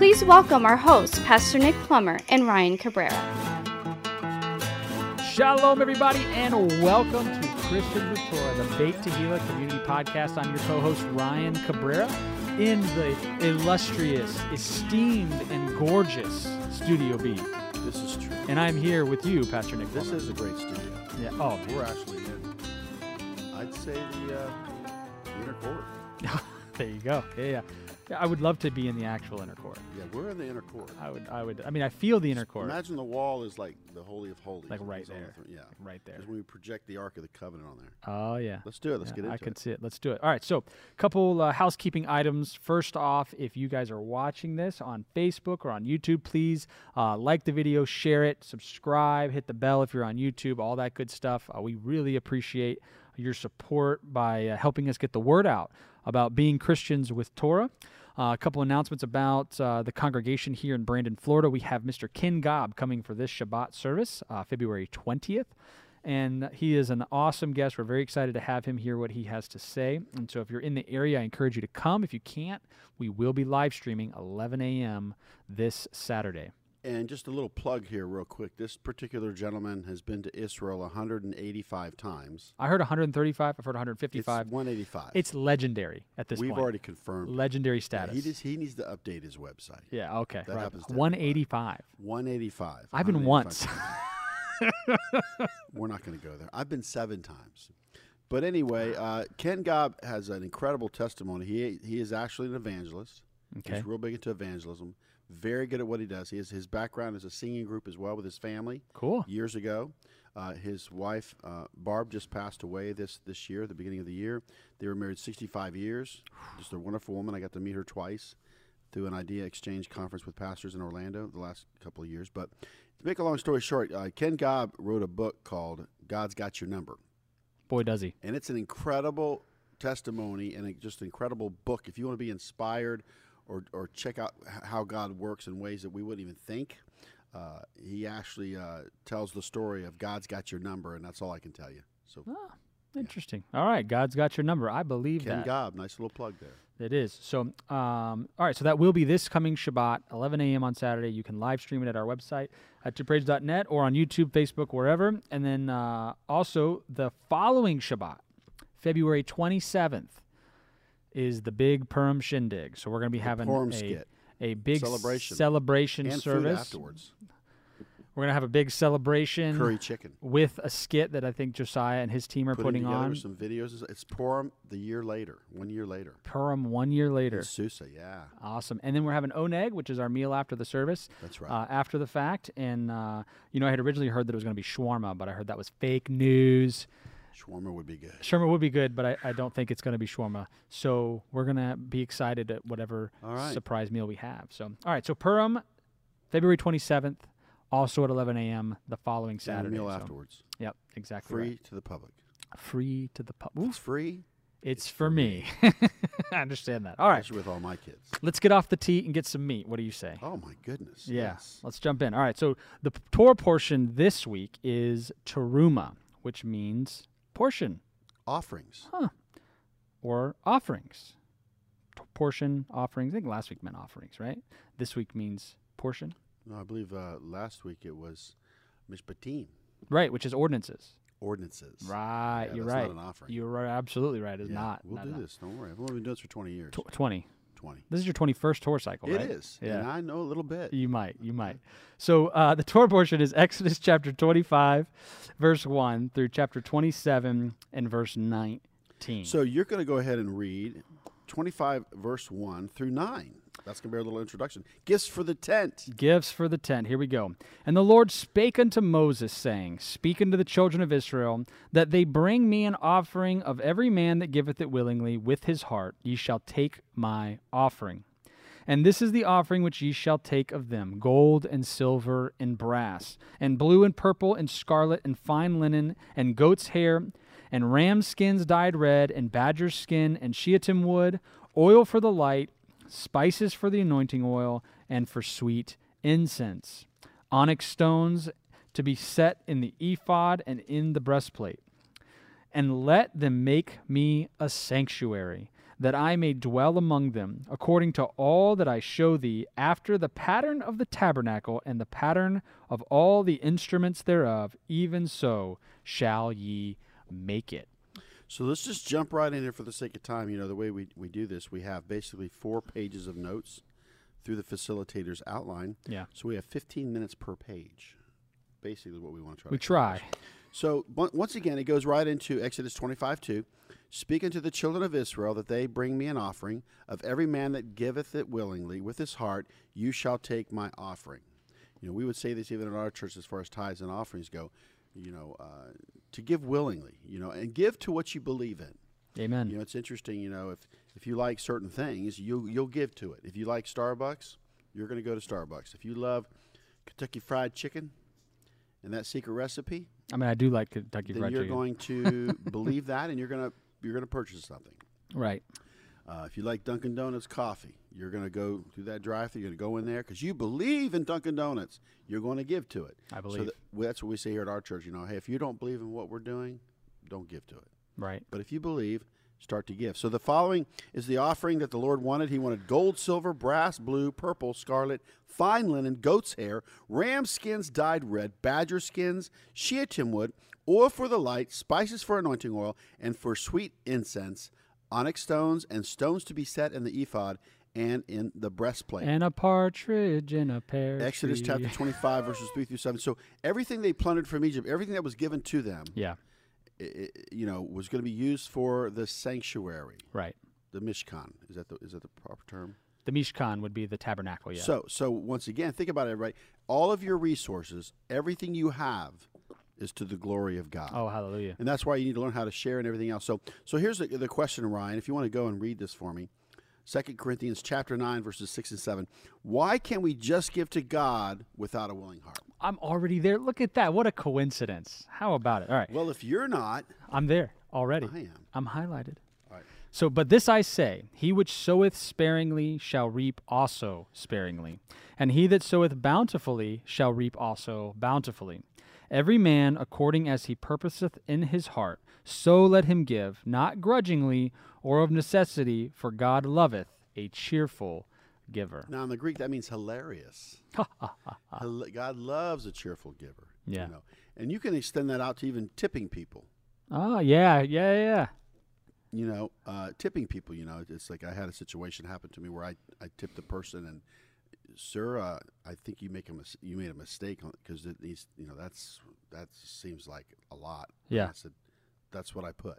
Please welcome our hosts, Pastor Nick Plummer and Ryan Cabrera. Shalom, everybody, and welcome to Christian with Torah, the Beit Tehillah Community Podcast. I'm your co-host Ryan Cabrera in the illustrious, esteemed, and gorgeous Studio B, This is true. and I'm here with you, Pastor Nick. This Plummer. is a great studio. yeah. Oh, We're actually in, I'd say the, uh, inner court. there you go. Yeah, yeah. I would love to be in the actual inner court. Yeah, we're in the inner court. I would. I would. I mean, I feel the inner court, Imagine the wall is like the holy of holies. like right the there. throne. Yeah. right there. Because when we project the Ark of the Covenant on there. Oh yeah. Let's do it. Let's Yeah, get into it. I can it. see it. Let's do it. All right. So, couple uh, housekeeping items. First off, if you guys are watching this on Facebook or on YouTube, please uh, like the video, share it, subscribe, hit the bell if you're on YouTube, all that good stuff. Uh, we really appreciate your support by uh, helping us get the word out about being Christians with Torah. Uh, a couple announcements about uh, the congregation here in Brandon, Florida. We have Mr. Ken Gobb coming for this Shabbat service, uh, February 20th and he is an awesome guest. We're very excited to have him hear what he has to say. And so, if you're in the area, I encourage you to come. If you can't, we will be live streaming 11 a.m. this Saturday. And just a little plug here, real quick. This particular gentleman has been to Israel 185 times. I heard 135. I've heard It's 155. 185. It's, legendary at this point. We've already confirmed. legendary Yeah, status. he, just, he needs to update his website. yeah. Okay. That right. happens to 185. 185. I've been once. We're not going to go there. I've been seven times. But anyway, uh, Ken Gobb has an incredible testimony. He he is actually an evangelist. Okay. He's real big into evangelism. Very good at what he does. He has his background as a singing group as well with his family Cool. years ago. Uh, his wife uh, Barb just passed away this this year, the beginning of the year. They were married 65 years. Just a wonderful woman. I got to meet her twice through an idea exchange conference with pastors in Orlando the last couple of years. But to make a long story short, uh, Ken Gobb wrote a book called "God's Got Your Number." Boy, does he. and it's an incredible testimony and a, just an incredible book. If you want to be inspired or, or check out how God works in ways that we wouldn't even think, uh, he actually uh, tells the story of God's got your number, and that's all I can tell you. So, Oh, interesting. All right. God's got your number. I believe Ken that. Gobb, nice little plug there. It is. So, um, all right. So that will be this coming Shabbat, 11 a.m. on Saturday. You can live stream it at our website at topraise.net or on YouTube, Facebook, wherever. And then uh, also the following Shabbat, February 27th, is the big Purim Shindig. So we're going to be having a, skit. a big Celebration. celebration And service. afterwards. We're going to have a big celebration Curry chicken. with a skit that I think Josiah and his team are Putting putting on. some videos. It's Purim the year later, one year later. Purim one year later. In Susa, yeah, Awesome. And then we're having oneg, which is our meal after the service. that's right. uh, after the fact. And, uh, you know, I had originally heard that it was going to be shawarma, but I heard that was fake news. Shawarma would be good. Shawarma would be good, but I, I don't think it's going to be shawarma. So we're going to be excited at whatever right. surprise meal we have. So, all right. So Purim, February 27th, also at 11 a.m. the following And Saturday. meal so- afterwards. Yep, exactly. Free right. to the public. Free to the pub. It's free. It's for me. I understand that. All right. Especially with all my kids. Let's get off the tee and get some meat. What do you say? Oh my goodness. Yeah, Yes. let's jump in. All right, so the Torah portion this week is teruma, which means portion Offerings. Huh. Or offerings. Portion, offerings. I think last week meant offerings, right? This week means portion, No, I believe uh, last week it was mishpatim, right? Which is ordinances. ordinances. Right, Yeah, you're that's right. Not an offering. You're right, absolutely right. It's yeah, not. We'll not- do not. this. Don't worry. I've only been doing this for 20 years. Tw- Twenty. 20. This is your twenty-first tour cycle, It right? is. Yeah. And I know a little bit. You might, you might. So uh, the tour portion is Exodus chapter 25, verse 1 through chapter 27 and verse 19. So you're going to go ahead and read 25, verse 1 through 9. That's going to be our little introduction. Gifts for the tent. Gifts for the tent. Here we go. And the Lord spake unto Moses, saying, Speak unto the children of Israel, that they bring me an offering of every man that giveth it willingly with his heart. Ye shall take my offering. And this is the offering which ye shall take of them gold and silver and brass, and blue and purple and scarlet and fine linen, and goat's hair, and ram skins dyed red, and badger's skin, and shittim wood, oil for the light, spices for the anointing oil, and for sweet incense, onyx stones to be set in the ephod and in the breastplate. And let them make me a sanctuary, that I may dwell among them, according to all that I show thee, after the pattern of the tabernacle and the pattern of all the instruments thereof, even so shall ye make it. So let's just jump right in here for the sake of time. You know, the way we, we do this, we have basically four pages of notes through the facilitator's outline. Yeah. So we have 15 minutes per page. Basically, what we want to try. We to try. So on- once again, it goes right into Exodus 25 2. Speak unto the children of Israel that they bring me an offering. Of every man that giveth it willingly with his heart, you shall take my offering. You know, we would say this even in our church as far as tithes and offerings go. You know, uh, to give willingly. You know, and give to what you believe in. Amen. You know, it's interesting. You know, if if you like certain things, you you'll give to it. If you like Starbucks, you're going to go to Starbucks. If you love Kentucky Fried Chicken and that secret recipe, I mean, I do like Kentucky then Fried you're Chicken. going to believe that, and you're gonna you're gonna purchase something. right. Uh, if you like Dunkin' Donuts coffee, you're gonna go through that drive-through. You're gonna go in there because you believe in Dunkin' Donuts. You're going to give to it. I So believe. that, well, that's what we say here at our church. You know, hey, if you don't believe in what we're doing, don't give to it. Right. But if you believe, start to give. So the following is the offering that the Lord wanted. He wanted gold, silver, brass, blue, purple, scarlet, fine linen, goat's hair, ram skins dyed red, badger skins, shittim wood, oil for the light, spices for anointing oil, and for sweet incense, onyx stones, and stones to be set in the ephod and in the breastplate. And a partridge in a pear Exodus tree. chapter 25, verses 3 through 7. So everything they plundered from Egypt, everything that was given to them, Yeah. i- i- you know, was going to be used for the sanctuary, Right. the mishkan. Is that the is that the proper term? The Mishkan would be the tabernacle. Yeah. So so once again, think about it, right? All of your resources, everything you have, is to the glory of God. oh, hallelujah. And that's why you need to learn how to share and everything else. So so here's the, the question, Ryan. If you want to go and read this for me, Second Corinthians chapter nine, verses six and seven. Why can't we just give to God without a willing heart? I'm already there. Look at that. What a coincidence. How about it? All right. Well, if you're not, I'm there already. I am. I'm highlighted. All right. So, but this I say He which soweth sparingly shall reap also sparingly, and he that soweth bountifully shall reap also bountifully. Every man according as he purposeth in his heart, so let him give, not grudgingly or of necessity, for God loveth a cheerful giver. Now in the Greek, that means hilarious. God loves a cheerful giver. Yeah. You know? And you can extend that out to even tipping people. Oh, yeah, yeah, yeah. You know, uh, tipping people. You know, it's like I had a situation happen to me where I, I tipped a person and, sir, uh, I think you make a mis- you made a mistake because it needs. You know, that's that seems like a lot. And Yeah. I said, that's what I put.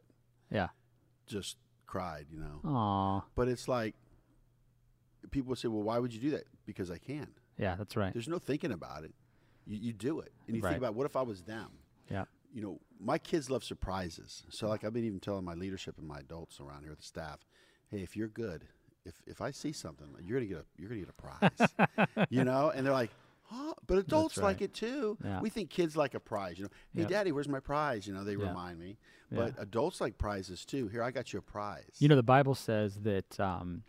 Yeah. Just cried. You know, Aw. but it's like people say, well, why would you do that? Because I can. Yeah, that's right. There's no thinking about it. You, you do it, and you Right. think about what if I was them. Yeah. You know, my kids love surprises. So, like I've been even telling my leadership and my adults around here, the staff, hey, if you're good, if if I see something, you're gonna get a you're gonna get a prize. you know, and they're like, huh? But adults like it too. Yeah. We think kids like a prize. You know, hey, Yep. daddy, where's my prize? You know, they Yeah. remind me. But adults like prizes too. Here, I got you a prize. You know, the Bible says that um,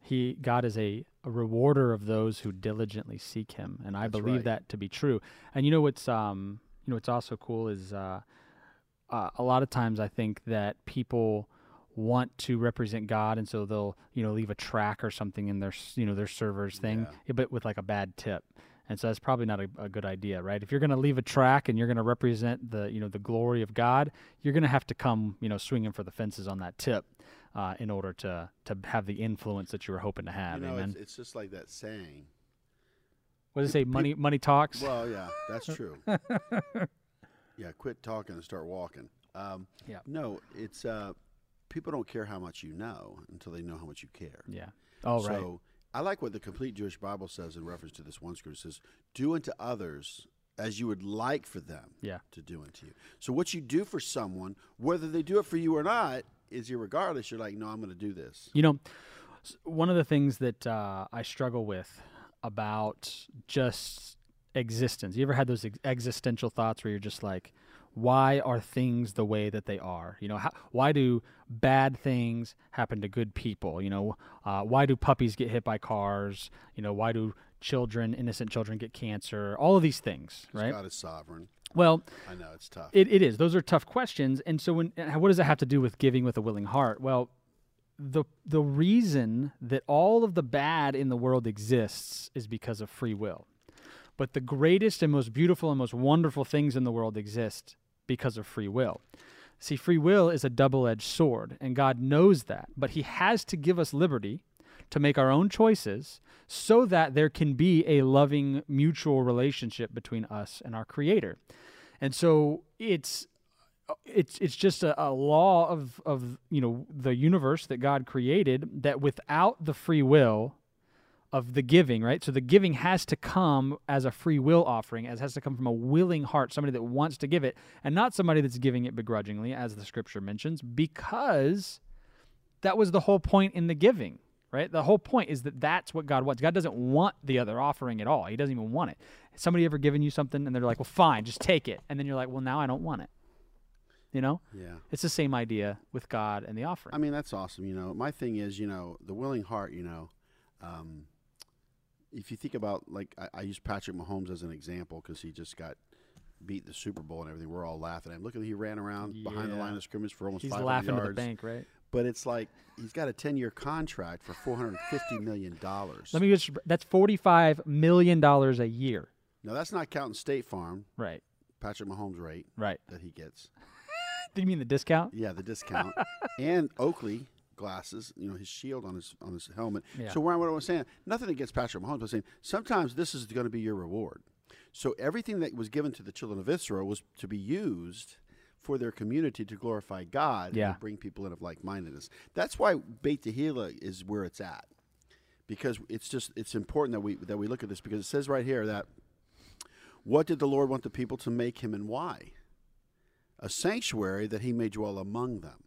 he God is a, a rewarder of those who diligently seek Him, and I That's believe right. that to be true. And you know what's um, you know what's also cool is uh, uh, a lot of times I think that people want to represent God, and so they'll you know leave a track or something in their you know their server's thing, Yeah. yeah, but with like a bad tip. And so that's probably not a, a good idea, right? If you're going to leave a track and you're going to represent the, you know, the glory of God, you're going to have to come, you know, swinging for the fences on that tip, uh, in order to to have the influence that you were hoping to have. you know, Amen. it's, it's just like that saying. what does it say? Money, money talks. Well, yeah, that's true. yeah, quit talking and start walking. Um, Yeah. No, it's uh, people don't care how much you know until they know how much you care. yeah. Oh, right. I like what the complete Jewish Bible says in reference to this one scripture. It says, "Do unto others as you would like for them Yeah. to do unto you." So what you do for someone, whether they do it for you or not, is irregardless. You're like, "No, I'm going to do this." You know, One of the things that uh, I struggle with about just existence. You ever had those ex- existential thoughts where you're just like, why are things the way that they are? You know, how, why do bad things happen to good people? You know, uh, why do puppies get hit by cars? You know, why do children, innocent children, get cancer? All of these things, right? God is sovereign. Well, I know it's tough. it, it is. Those are tough questions. And so, when what does that have to do with giving with a willing heart? Well, the the reason that all of the bad in the world exists is because of free will. But the greatest and most beautiful and most wonderful things in the world exist because of free will. See, free will is a double edged sword, and God knows that. But He has to give us liberty to make our own choices so that there can be a loving mutual relationship between us and our Creator. And so it's it's it's just a, a law of of you know the universe that God created that without the free will of the giving, right? So the giving has to come as a free will offering, as has to come from a willing heart, somebody that wants to give it, and not somebody that's giving it begrudgingly, as the scripture mentions, because that was the whole point in the giving, right? The whole point is that that's what God wants. God doesn't want the other offering at all. He doesn't even want it. Somebody ever given you something and they're like, "Well, fine, just take it," and then you're like, "Well, now I don't want it." You know, yeah. it's the same idea with God and the offering. I mean, that's awesome. You know, my thing is, you know, the willing heart. You know, um, if you think about like I, I use Patrick Mahomes as an example because he just got beat the Super Bowl and everything. We're all laughing at him. Look at he ran around behind the line of scrimmage for almost He's laughing yards. to the bank, right? But it's like he's got a 10-year contract for 450 million dollars. Let me just that's forty-five million dollars a year. Now that's not counting State Farm, Right, Patrick Mahomes rate right. that he gets. Did you mean the discount? Yeah, the discount and Oakley glasses. You know his shield on his on his helmet. Yeah. So what I was saying, nothing against Patrick Mahomes, but saying sometimes this is going to be your reward. So everything that was given to the children of Israel was to be used for their community to glorify God Yeah. and bring people in of like mindedness. That's why Beit Tehillah is where it's at. Because it's just it's important that we that we look at this because it says right here that what did the Lord want the people to make him and why? A sanctuary that he may dwell among them.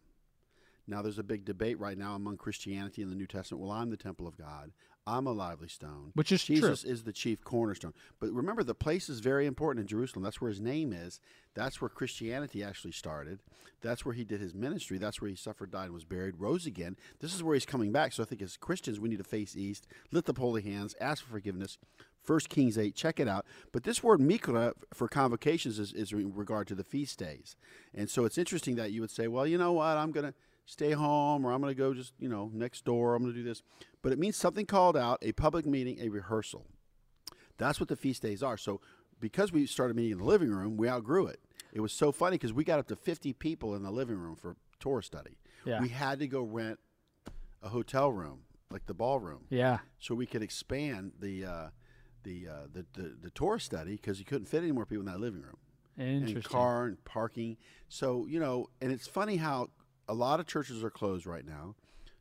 Now, there's a big debate right now among Christianity in the New Testament. Well, I'm the temple of God. I'm a lively stone. Which is true. Jesus is the chief cornerstone. But remember, the place is very important in Jerusalem. That's where his name is. That's where Christianity actually started. That's where he did his ministry. That's where he suffered, died, and was buried, rose again. This is where he's coming back. So I think as Christians, we need to face east, lift up holy hands, ask for forgiveness. First Kings 8, check it out. But this word mikra for convocations is, is in regard to the feast days. And so it's interesting that you would say, well, you know what, I'm going to stay home or I'm going to go just, you know, next door, I'm going to do this. But it means something called out, a public meeting, a rehearsal. That's what the feast days are. So because we started meeting in the living room, we outgrew it. It was so funny because we got up to 50 people in the living room for Torah study. Yeah. We had to go rent a hotel room, like the ballroom Yeah, so we could expand the uh, the, uh, the the the tour study because you couldn't fit any more people in that living room interesting. and car and parking. So you know, and it's funny how a lot of churches are closed right now,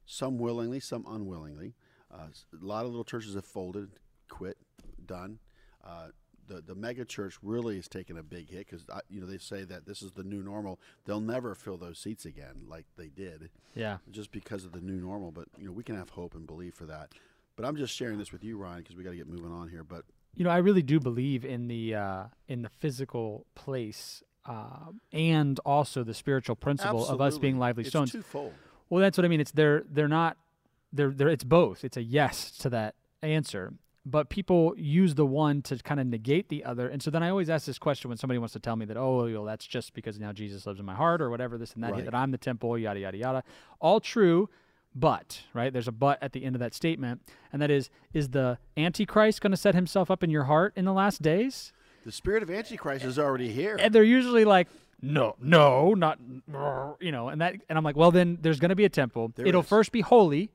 some willingly, some unwillingly. Uh, a lot of little churches have folded, quit, done. Uh, the the mega church really is taking a big hit because you know they say that this is the new normal. They'll never fill those seats again like they did Yeah, just because of the new normal. But you know, we can have hope and believe for that. But I'm just sharing this with you, Ryan, because we got to get moving on here. But you know, I really do believe in the uh, in the physical place uh, and also the spiritual principle of us being absolutely. lively it's stones. twofold. Well, that's what I mean. It's they're they're not they're they're it's both. It's a yes to that answer. But people use the one to kind of negate the other. And so then I always ask this question when somebody wants to tell me that, oh, well, that's just because now Jesus lives in my heart or whatever, this and that, Right. that I'm the temple, yada, yada, yada. All true, but, right? There's a but at the end of that statement. And that is, is the Antichrist going to set himself up in your heart in the last days? The spirit of Antichrist is already here. and they're usually like no no not you know and that and i'm like well then there's going to be a temple There it'll is. first be holy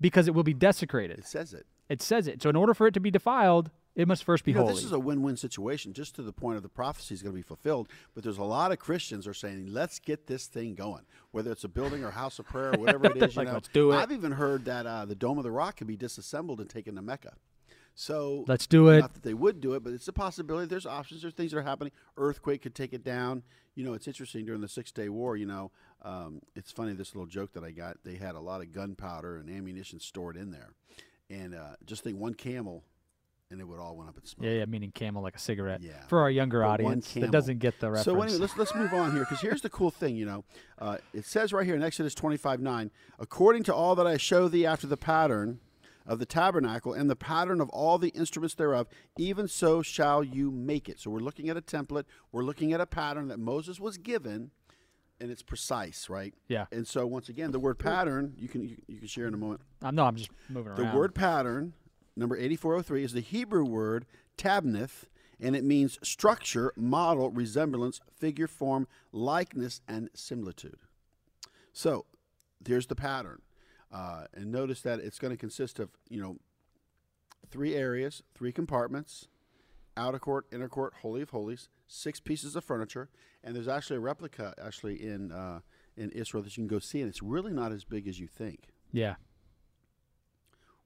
because it will be desecrated It says it. it says it so in order for it to be defiled it must first be You know, holy this is a win-win situation, just to the point of the prophecy is going to be fulfilled. But there's a lot of Christians are saying, "Let's get this thing going." Whether it's a building or house of prayer, or whatever it is, you Like, know. let's do it. I've even heard that uh, the Dome of the Rock can be disassembled and taken to Mecca. So let's do it Not that they would do it, but it's a possibility. There's options. There's things that are happening. Earthquake could take it down. You know, it's interesting during the Six Day War. You know, um, it's funny this little joke that I got. They had a lot of gunpowder and ammunition stored in there, and uh, just think one camel, and it would all went up in smoke. Yeah, yeah, meaning camel like a cigarette. Yeah. For our younger But audience that doesn't get the reference. So anyway, let's let's move on here because here's the cool thing. You know, uh, it says right here in Exodus 25 9, according to all that I show thee after the pattern of the tabernacle and the pattern of all the instruments thereof, even so shall you make it. So we're looking at a template. We're looking at a pattern that Moses was given, and it's precise, right? Yeah. And so once again, the word pattern you can you, you can share in a moment. Um, no, I'm just moving The around. word pattern, number 8403, is the Hebrew word tabnith, and it means structure, model, resemblance, figure, form, likeness, and similitude. So there's the pattern. Uh, and notice that it's going to consist of, you know, three areas, three compartments, outer court, inner court, holy of holies, six pieces of furniture, and there's actually a replica actually in uh, in Israel that you can go see, and it's really not as big as you think. Yeah.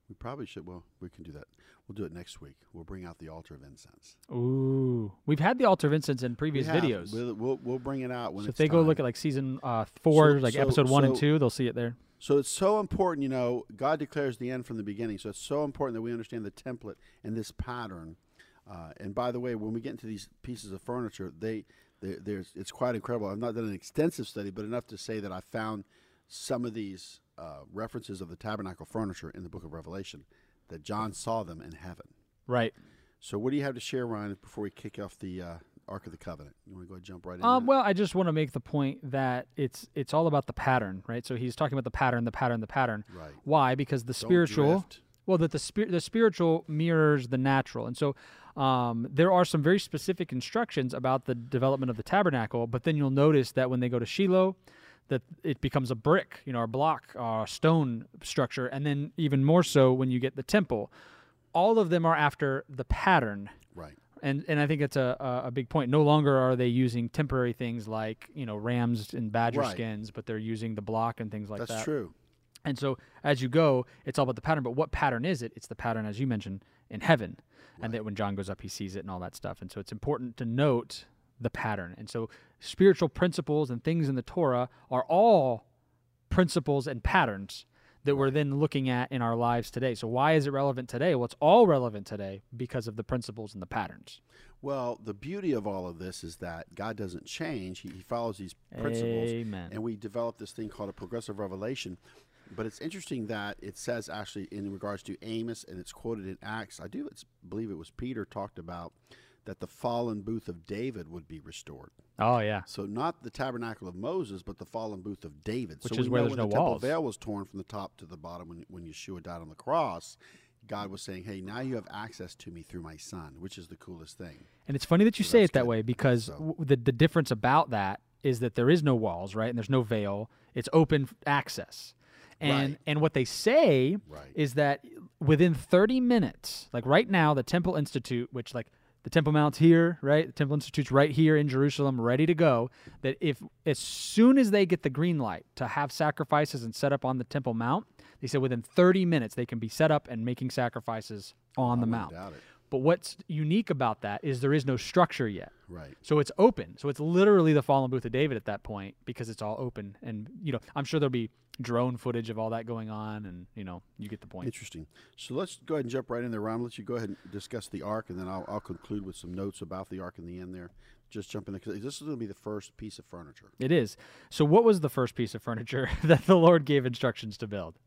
We probably should. Well, we can do that. We'll do it next week. We'll bring out the altar of incense. Ooh. We've had the altar of incense in previous videos. We'll, we'll, we'll bring it out when so if they go look at like season uh, four, So- like so- episode one and two, they'll see it there. So it's so important, you know. God declares the end from the beginning. So it's so important that we understand the template and this pattern. Uh, and by the way, when we get into these pieces of furniture, they, they there's it's quite incredible. I've not done an extensive study, but enough to say that I found some of these uh, references of the tabernacle furniture in the Book of Revelation that John saw them in heaven. Right. So what do you have to share, Ryan, before we kick off the uh, Ark of the Covenant? You want to go ahead and jump right in? Um, well, I just want to make the point that it's it's all about the pattern, right? So he's talking about the pattern, the pattern, the pattern. Right. Why? Because the spiritual, well, that the spirit, the spiritual mirrors the natural, and so um, there are some very specific instructions about the development of the tabernacle. But then you'll notice that when they go to Shiloh, that it becomes a brick, you know, a block, uh, stone structure, and then even more so when you get the temple. All of them are after the pattern Right. And and I think it's a, a big point. No longer are they using temporary things like you know rams and badger Right. skins, but they're using the block and things like That's that. That's true. And so as you go, it's all about the pattern. But what pattern is it? It's the pattern, as you mentioned, in heaven, and that when John goes up, he sees it and all that stuff. And so it's important to note the pattern. And so spiritual principles and things in the Torah are all principles and patterns that we're then looking at in our lives today. So why is it relevant today? Well, it's all relevant today because of the principles and the patterns. Well, the beauty of all of this is that God doesn't change. He, he follows these principles. Amen. And we developed this thing called a progressive revelation. But it's interesting that it says actually in regards to Amos and it's quoted in Acts. I do it's, believe it was Peter talked about that the fallen booth of David would be restored. Oh yeah. So not the tabernacle of Moses, but the fallen booth of David. Which so is we where know there's when no the temple walls. veil was torn from the top to the bottom when, when Yeshua died on the cross. God was saying, "Hey, now you have access to me through my Son," which is the coolest thing. And it's funny that you So say it that good. way because So- w- the the difference about that is that there is no walls, right? And there's no veil. It's open access. And Right. and what they say Right. is that within 30 minutes, like right now, the Temple Institute, which like the Temple Mount's here, right? The Temple Institute's right here in Jerusalem, ready to go. That if as soon as they get the green light to have sacrifices and set up on the Temple Mount, they said within 30 minutes they can be set up and making sacrifices on I the mount. But what's unique about that is there is no structure yet. Right. So it's open. So it's literally the fallen booth of David at that point because it's all open. And, you know, I'm sure there'll be drone footage of all that going on. And, you know, you get the point. Interesting. So let's go ahead and jump right in there, Ron. Let you go ahead and discuss the ark, and then I'll, I'll conclude with some notes about the ark in the end. There, just jump in because this is going to be the first piece of furniture. It is. So what was the first piece of furniture that the Lord gave instructions to build?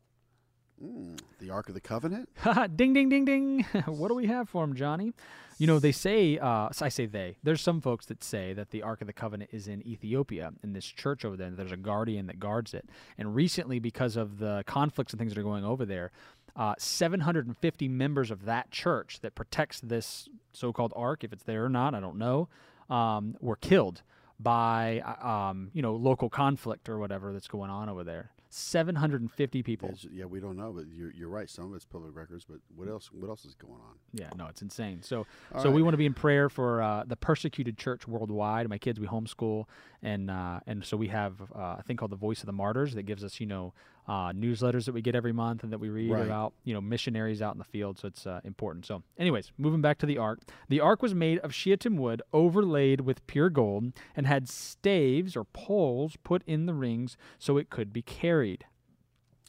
Mm, the ark of the covenant. Ding, ding, ding, ding. what do we have for him, Johnny? You know, they say, uh, I say they, there's some folks that say that the Ark of the Covenant is in Ethiopia, in this church over there. There's a guardian that guards it. And recently, because of the conflicts and things that are going over there, uh, 750 members of that church that protects this so called Ark, if it's there or not, I don't know, um, were killed by, uh, um, you know, local conflict or whatever that's going on over there. 750 people. It's- yeah, we don't know, but you're, you're right. Some of it's public records, but what else? What else is going on? Yeah, no, it's insane. So, All so we want to be in prayer for uh, the persecuted church worldwide. My kids, we homeschool, and uh, and so we have uh, a thing called the Voice of the Martyrs that gives us, you know, uh, newsletters that we get every month and that we read Right. about you know missionaries out in the field. So it's uh, important. So, anyways, moving back to the ark. The ark was made of shittim wood overlaid with pure gold and had staves or poles put in the rings so it could be carried.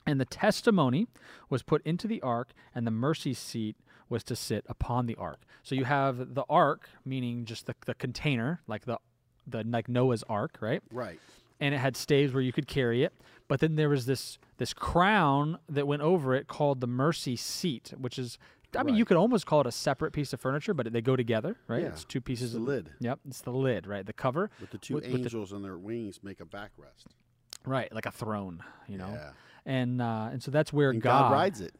And the testimony was put into the ark, and the mercy seat was to sit upon the ark. So you have the ark, meaning just the, the container, like the the like Noah's ark, right? Right. And it had staves where you could carry it. But then there was this this crown that went over it called the mercy seat, which is I mean, you could almost call it a separate piece of furniture, but they go together, right? Yeah, It's two pieces the of lid. Yep, it's the lid, right? The cover, With the two With- with the- angels on their wings make a backrest. right? Like a throne, you know. Yeah. And uh, and so that's where And God, rides it.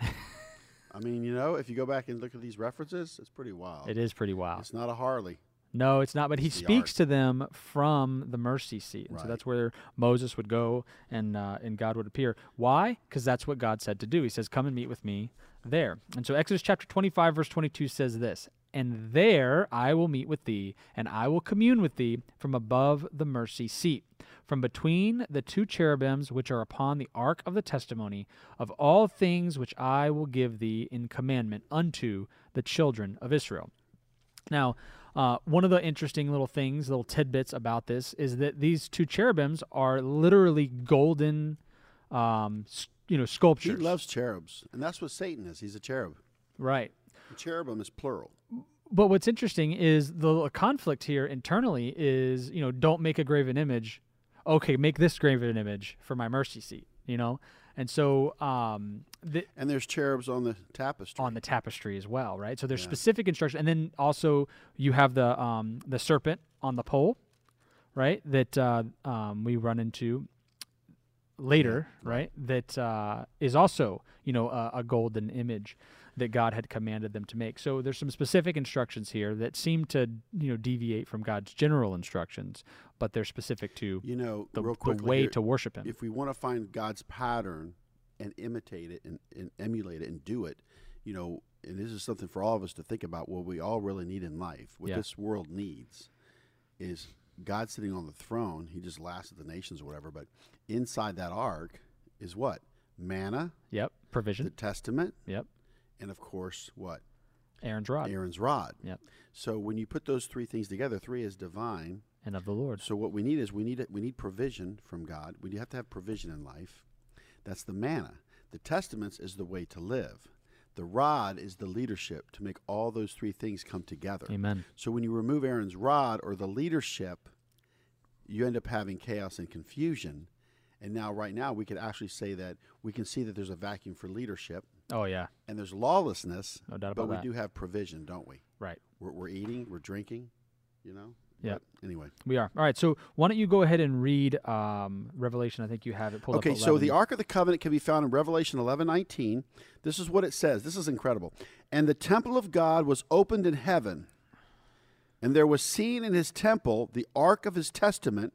I mean, you know, if you go back and look at these references, it's pretty wild. It is pretty wild. It's not a Harley. No, it's not. But he speaks ark. to them from the mercy seat, and so that's where Moses would go, and uh, and God would appear. Why? Because that's what God said to do. He says, "Come and meet with me there." And so Exodus chapter twenty-five, verse twenty-two says this: "And there I will meet with thee, and I will commune with thee from above the mercy seat." From between the two cherubims which are upon the ark of the testimony of all things which I will give thee in commandment unto the children of Israel. Now, uh, one of the interesting little things, little tidbits about this, is that these two cherubims are literally golden, um, you know, sculptures. He loves cherubs, and that's what Satan is. He's a cherub. right. The cherubim is plural. But what's interesting is the conflict here internally is, you know, don't make a graven image. Okay, make this graven image for my mercy seat, you know? And so um, the, And there's cherubs on the tapestry. on the tapestry as well, right? So there's Yeah. specific instruction, and then also you have the um, the serpent on the pole, right? That uh, um, we run into later, right? That uh, is also you know a, a golden image that God had commanded them to make. So there's some specific instructions here that seem to you know deviate from God's general instructions, but they're specific to you know, the, real the way here, to worship Him. if we want to find God's pattern and imitate it and, and emulate it and do it, you know, and this is something for all of us to think about what we all really need in life, what Yeah. this world needs is God sitting on the throne. He just laughs at the nations or whatever, but inside that ark is what? Manna, Yep, Provision. the testament, Yep, and of course, what? Aaron's rod. Aaron's rod. Yep. So when you put those three things together, three is divine, and of the Lord. So what we need is we need we need provision from God. We have to have provision in life. That's the manna. The testaments is the way to live. The rod is the leadership to make all those three things come together. Amen. So when you remove Aaron's rod or the leadership, you end up having chaos and confusion. And now right now we could actually say that we can see that there's a vacuum for leadership Oh yeah, and there's lawlessness, no doubt about but about we that. do have provision, don't we? Right. We're, we're eating, we're drinking, you know? Yeah. But Anyway. We are. All right. So why don't you go ahead and read um, Revelation? I think you have it pulled Okay, up. Okay. So the Ark of the Covenant can be found in Revelation 11 19. This is what it says. This is incredible. And the temple of God was opened in heaven, and there was seen in his temple the Ark of his testament,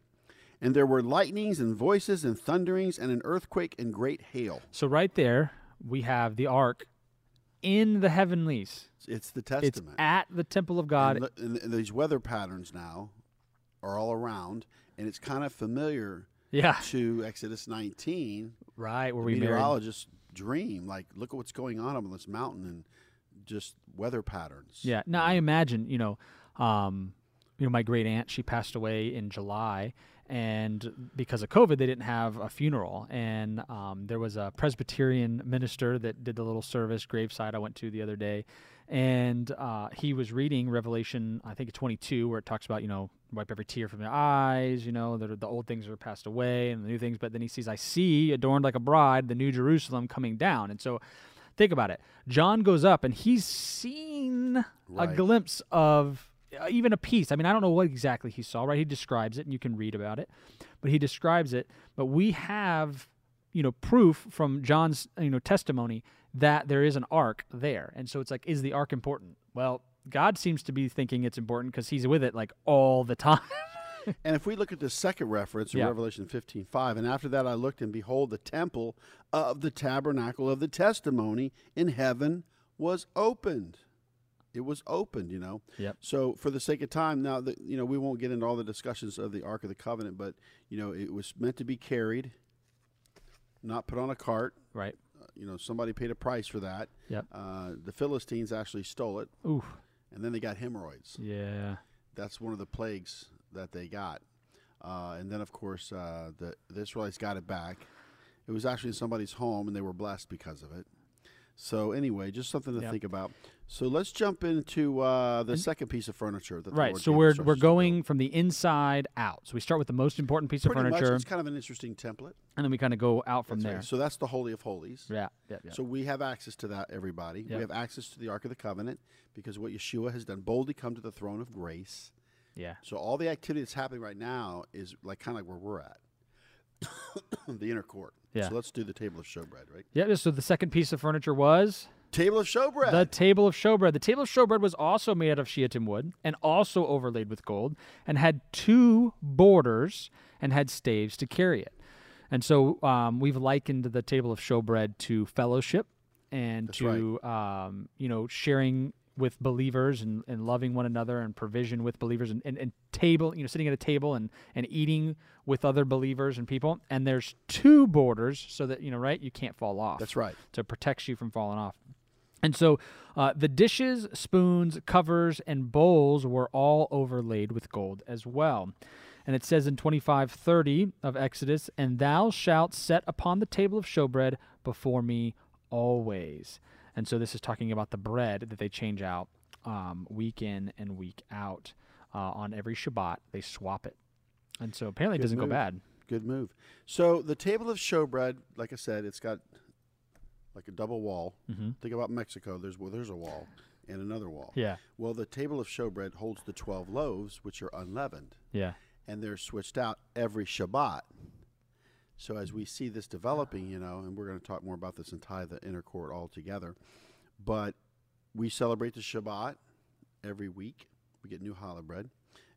and there were lightnings and voices and thunderings and an earthquake and great hail. So right there we have the ark in the heavenlies. It's the It's testament. at the temple of God. And, and- these weather patterns now are all around, and it's kind of familiar yeah. to Exodus 19. Right. Where we married. meteorologists dream like look at what's going on on this mountain and just weather patterns Yeah. Now I imagine you know, um, you know, my great aunt she passed away in July, and because of COVID, they didn't have a funeral. And um, there was a Presbyterian minister that did the little service graveside I went to the other day, and uh, he was reading Revelation, I think 22, where it talks about you know wipe every tear from their eyes, you know the, the old things are passed away and the new things. But then he sees, I see adorned like a bride, the new Jerusalem coming down, and so. Think about it. John goes up and he's seen a glimpse of Uh, even a piece. I mean, I don't know what exactly he saw, right? He describes it and you can read about it, but he describes it. But we have, you know, proof from John's, you know, testimony that there is an ark there. And so it's like, is the ark important? Well, God seems to be thinking it's important because he's with it like all the time. and if we look at the second reference in Yeah. revelation 15 5 and after that i looked and behold the temple of the tabernacle of the testimony in heaven was opened it was opened you know Yep. so for the sake of time now that you know we won't get into all the discussions of the ark of the covenant but you know it was meant to be carried not put on a cart. Right. Uh, you know, somebody paid a price for that. Yep. Uh, the Philistines actually stole it, Ooh. and then they got hemorrhoids. Yeah. That's one of the plagues that they got. Uh, and then, of course, uh, the, the Israelites got it back. It was actually in somebody's home, and they were blessed because of it. So, anyway, just something to Yep. think about. So, let's jump into uh, the second piece of furniture. That Right. So we're we're going from the inside out. So we start with the most important piece Pretty of much, furniture, it's kind of an interesting template. and then we kind of go out from That's there. right. So that's the Holy of Holies. Yeah. Yeah. yeah. So we have access to that, everybody. Yep. We have access to the Ark of the Covenant because what Yeshua has done, boldly come to the throne of grace. yeah. So all the activity that's happening right now is like kind of like where we're at, the inner court. Yeah. So let's do the table of showbread, right? Yeah. So the second piece of furniture was Table of showbread. the table of showbread. The table of showbread was also made out of shittim wood and also overlaid with gold, and had two borders and had staves to carry it. And so um, we've likened the table of showbread to fellowship and That's to um, you know sharing with believers and, and loving one another and provision with believers and, and, and table you know sitting at a table and, and eating with other believers and people and there's two borders so that you know right you can't fall off That's right. so it protects you from falling off. And so uh, the dishes, spoons, covers, and bowls were all overlaid with gold as well. And it says in 25:30 of Exodus, "And thou shalt set upon the table of showbread before me always." And so this is talking about the bread that they change out um, week in and week out uh, on every Shabbat. They swap it, and so apparently it doesn't go bad. Good move. So the table of showbread, like I said, it's got like a double wall. hmm Think about Mexico. There's well, there's a wall and another wall. Yeah, Well, the table of showbread holds the twelve loaves, which are unleavened. yeah, and they're switched out every Shabbat. So as we see this developing, you know, and we're going to talk more about this and tie the inner court all together, but we celebrate the Shabbat every week. We get new challah bread,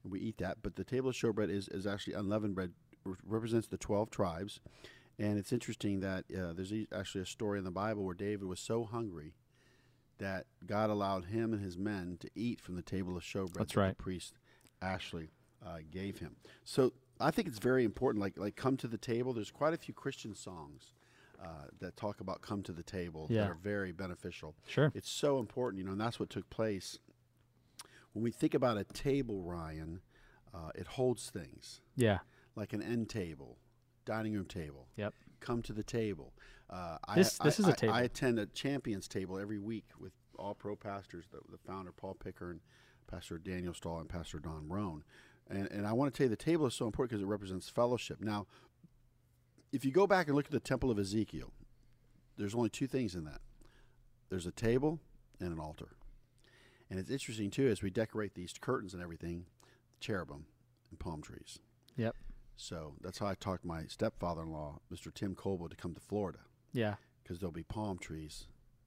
and we eat that. But the table of showbread is, is actually unleavened bread, represents the 12 tribes. And it's interesting that uh, there's actually a story in the Bible where David was so hungry that God allowed him and his men to eat from the table of showbread That's that right. the priest Ashley uh, gave him. So I think it's very important. Like like come to the table. There's quite a few Christian songs uh, that talk about come to the table Yeah. that are very beneficial. sure. It's so important, you know, and that's what took place. When we think about a table, Ryan, uh, it holds things Yeah, like an end table, dining room table. Yep. Come to the table. Uh, This- I, this I- is a table. I attend a champions table every week with all pro pastors, the, the founder Paul Picker and Pastor Daniel Stahl and Pastor Don Roan. And, and I want to tell you the table is so important because it represents fellowship. Now, if you go back and look at the temple of Ezekiel, there's only two things in that. There's a table and an altar. And it's interesting too as we decorate these curtains and everything, cherubim and palm trees. Yep. So that's how I talked my stepfather-in-law, Mr. Tim Coble, to come to Florida yeah, because there'll be palm trees,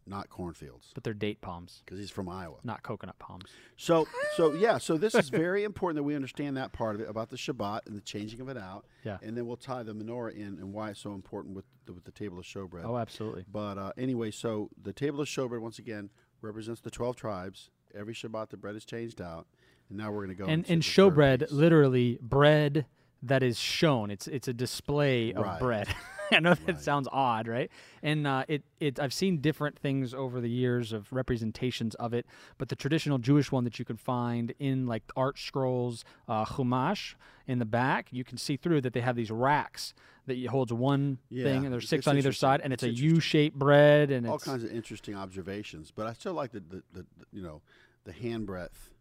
not cornfields, but they're date palms, because he's from Iowa. not coconut palms. So, so yeah, so this is very important that we understand that part of it about the Shabbat and the changing of it out. Yeah. And then we'll tie the menorah in and why it's so important with the, with the table of showbread. Oh, absolutely. But uh, anyway, so the table of showbread once again represents the twelve tribes. Every Shabbat, the bread is changed out, and now we're going to go. and and showbread, literally bread that is shown. It's it's a display of Right. bread. I know that Right. sounds odd, right? And uh, it it I've seen different things over the years of representations of it, but the traditional Jewish one that you can find in like ArtScroll's, uh, chumash in the back, you can see through that they have these racks that holds one Yeah, thing, and there's six on either side, and it's, It's a. U-shaped bread, and all kinds of interesting observations. But I still like the, the, the, the you know the hand breadth,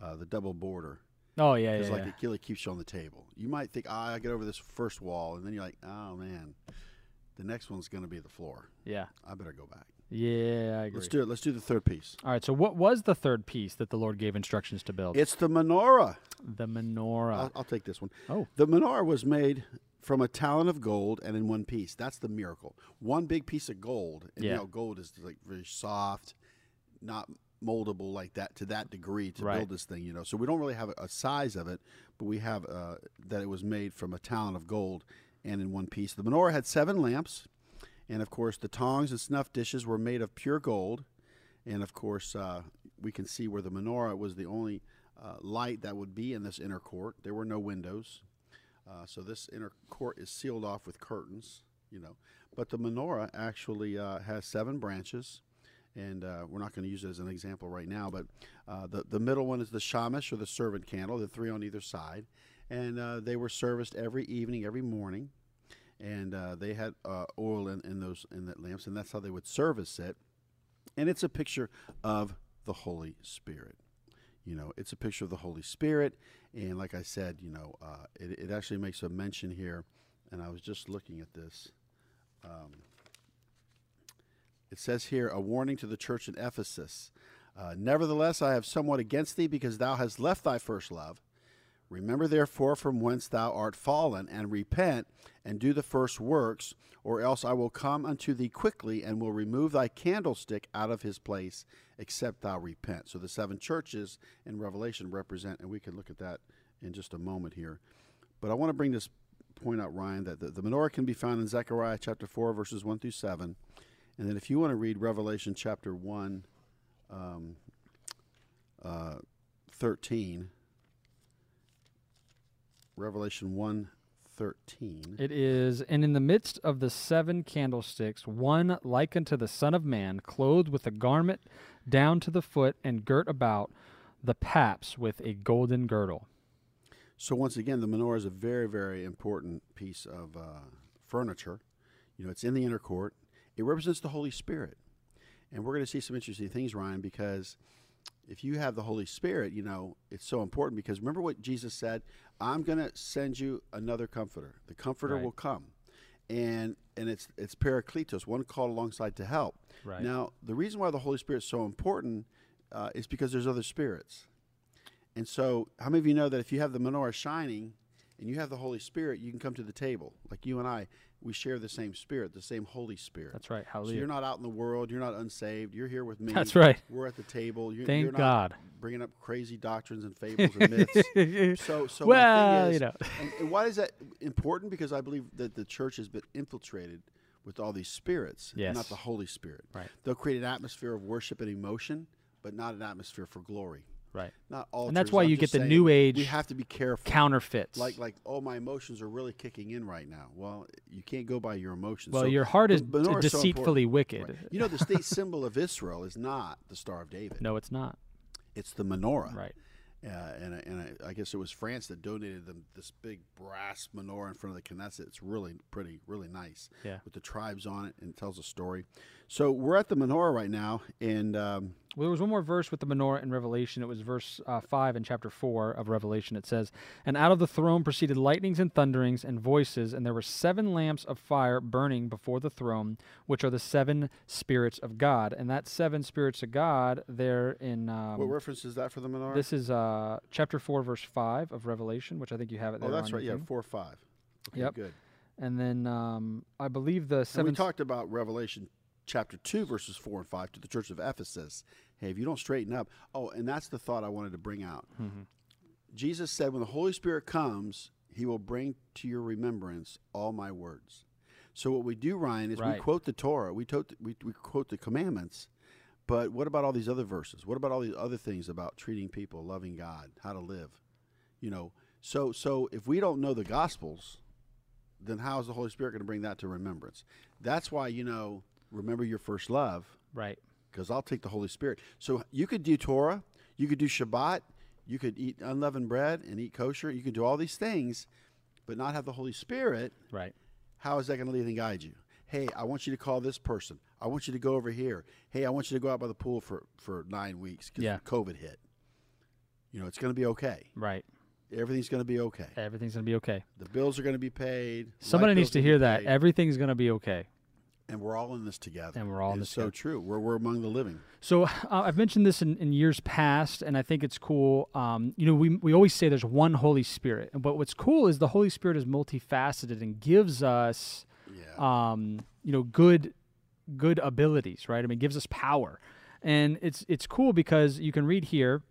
uh, the double border. Oh yeah, yeah, Because like yeah. keeps you on the table. You might think, ah, I get over this first wall, and then you're like, oh man, the next one's going to be the floor. yeah, I better go back. yeah. I agree. Let's do it. Let's do the third piece. All right. So what was the third piece that the Lord gave instructions to build? It's the menorah. the menorah. I'll, I'll take this one. Oh. The menorah was made from a talent of gold and in one piece. That's the miracle. One big piece of gold. And Yeah. you know, gold is like very soft, not moldable like that to that degree to Right. build this thing, you know. So we don't really have a, size of it, but we have uh, that it was made from a talent of gold and in one piece. The menorah had seven lamps, and of course the tongs and snuff dishes were made of pure gold. And of course, uh, we can see where the menorah was the only uh, light that would be in this inner court. There were no windows. Uh, so this inner court is sealed off with curtains. you know. But the menorah actually uh, has seven branches, and uh, we're not going to use it as an example right now. But uh, the the middle one is the shamash or the servant candle. The three on either side, and uh, they were serviced every evening, every morning, and uh, they had uh, oil in, in those in the lamps, and that's how they would service it. And it's a picture of the Holy Spirit. You know, it's a picture of the Holy Spirit, and like I said, you know, uh, it, it actually makes a mention here, and I was just looking at this. Um, it says here a warning to the church in Ephesus. Uh, Nevertheless, I have somewhat against thee, because thou hast left thy first love. Remember therefore from whence thou art fallen, and repent, and do the first works, or else I will come unto thee quickly, and will remove thy candlestick out of his place, except thou repent. So the seven churches in Revelation represent, and we can look at that in just a moment here. But I want to bring this point out, Ryan, that the, the menorah can be found in Zechariah chapter 4, verses 1 through 7. And then if you want to read Revelation chapter 1, um, uh, 13, Revelation 1, 13. It is, and in the midst of the seven candlesticks, one like unto the Son of Man, clothed with a garment down to the foot, and girt about the paps with a golden girdle. So once again, the menorah is a very, very important piece of uh, furniture. You know, it's in the inner court. It represents the Holy Spirit, and we're going to see some interesting things, Ryan, because if you have the Holy Spirit, you know, it's so important because remember what Jesus said, I'm going to send you another comforter. The comforter Right. will come. And and it's it's parakletos, one called alongside to help. Right. Now, the reason why the Holy Spirit is so important uh, is because there's other spirits. And so, how many of you know that if you have the menorah shining and you have the Holy Spirit, you can come to the table? Like you and I, we share the same Spirit, the same Holy Spirit. That's right. So you're not out in the world. You're not unsaved. You're here with me. That's right. We're at the table. You're, Thank you're not God. bringing up crazy doctrines and fables and myths. So, so well, thing is, you know. and, and why is that important? Because I believe that the church has been infiltrated with all these spirits, Yes. not the Holy Spirit. Right. They'll create an atmosphere of worship and emotion, but not an atmosphere for glory. Right. Not all. And that's why you get the new We age have to be careful. Counterfeits. like, like, oh, my emotions are really kicking in right now. Well, you can't go by your emotions. well, So your heart is menorah so deceitfully wicked. Right. You know, the state symbol of Israel is not the Star of David. No, it's not. It's the menorah. Right. Uh, and I- and I, I guess it was France that donated them this big brass menorah in front of the Knesset. It's really pretty, really nice. Yeah. With the tribes on it and it tells a story. So we're at the menorah right now, and um, Well, there was one more verse with the menorah in Revelation. It was verse uh, 5 in chapter 4 of Revelation. It says, And out of the throne proceeded lightnings and thunderings and voices, and there were seven lamps of fire burning before the throne, which are the seven spirits of God. And that seven spirits of God, there in. Um, what reference is that for the menorah? this is uh, chapter 4, verse 5 of Revelation, which I think you have it there. oh, that's right. Yeah, thing. four five. Okay, Yep. good. And then um, I believe the And seven. we talked about Revelation chapter 2, verses 4 and 5 to the church of Ephesus. Hey, if you don't straighten up. Oh, and that's the thought I wanted to bring out. Mm-hmm. Jesus said, when the Holy Spirit comes, he will bring to your remembrance all my words. So what we do, Ryan, is we quote the Torah, we, quote the, we, we quote the commandments, but what about all these other verses? What about all these other things about treating people, loving God, how to live? You know, so so if we don't know the Gospels, then how is the Holy Spirit going to bring that to remembrance? That's why you know, remember your first love, right. because I'll take the Holy Spirit. So you could do Torah, you could do Shabbat, you could eat unleavened bread and eat kosher. You could do all these things, but not have the Holy Spirit. Right. How is that going to lead and guide you? Hey, I want you to call this person. I want you to go over here. Hey, I want you to go out by the pool for, for nine weeks because Yeah. COVID hit. You know, it's going to be okay. Right. Everything's going to be okay. Everything's going to be okay. The bills are going to be paid. Somebody needs to hear that. paid, Everything's going to be okay. And we're all in this together. And we're all in this so together. true. We're, we're among the living. So uh, I've mentioned this in, in years past, and I think it's cool. Um, you know, we, we always say there's one Holy Spirit, but what's cool is the Holy Spirit is multifaceted and gives us, Yeah. um, you know, good good abilities, right? I mean, gives us power, and it's it's cool because you can read here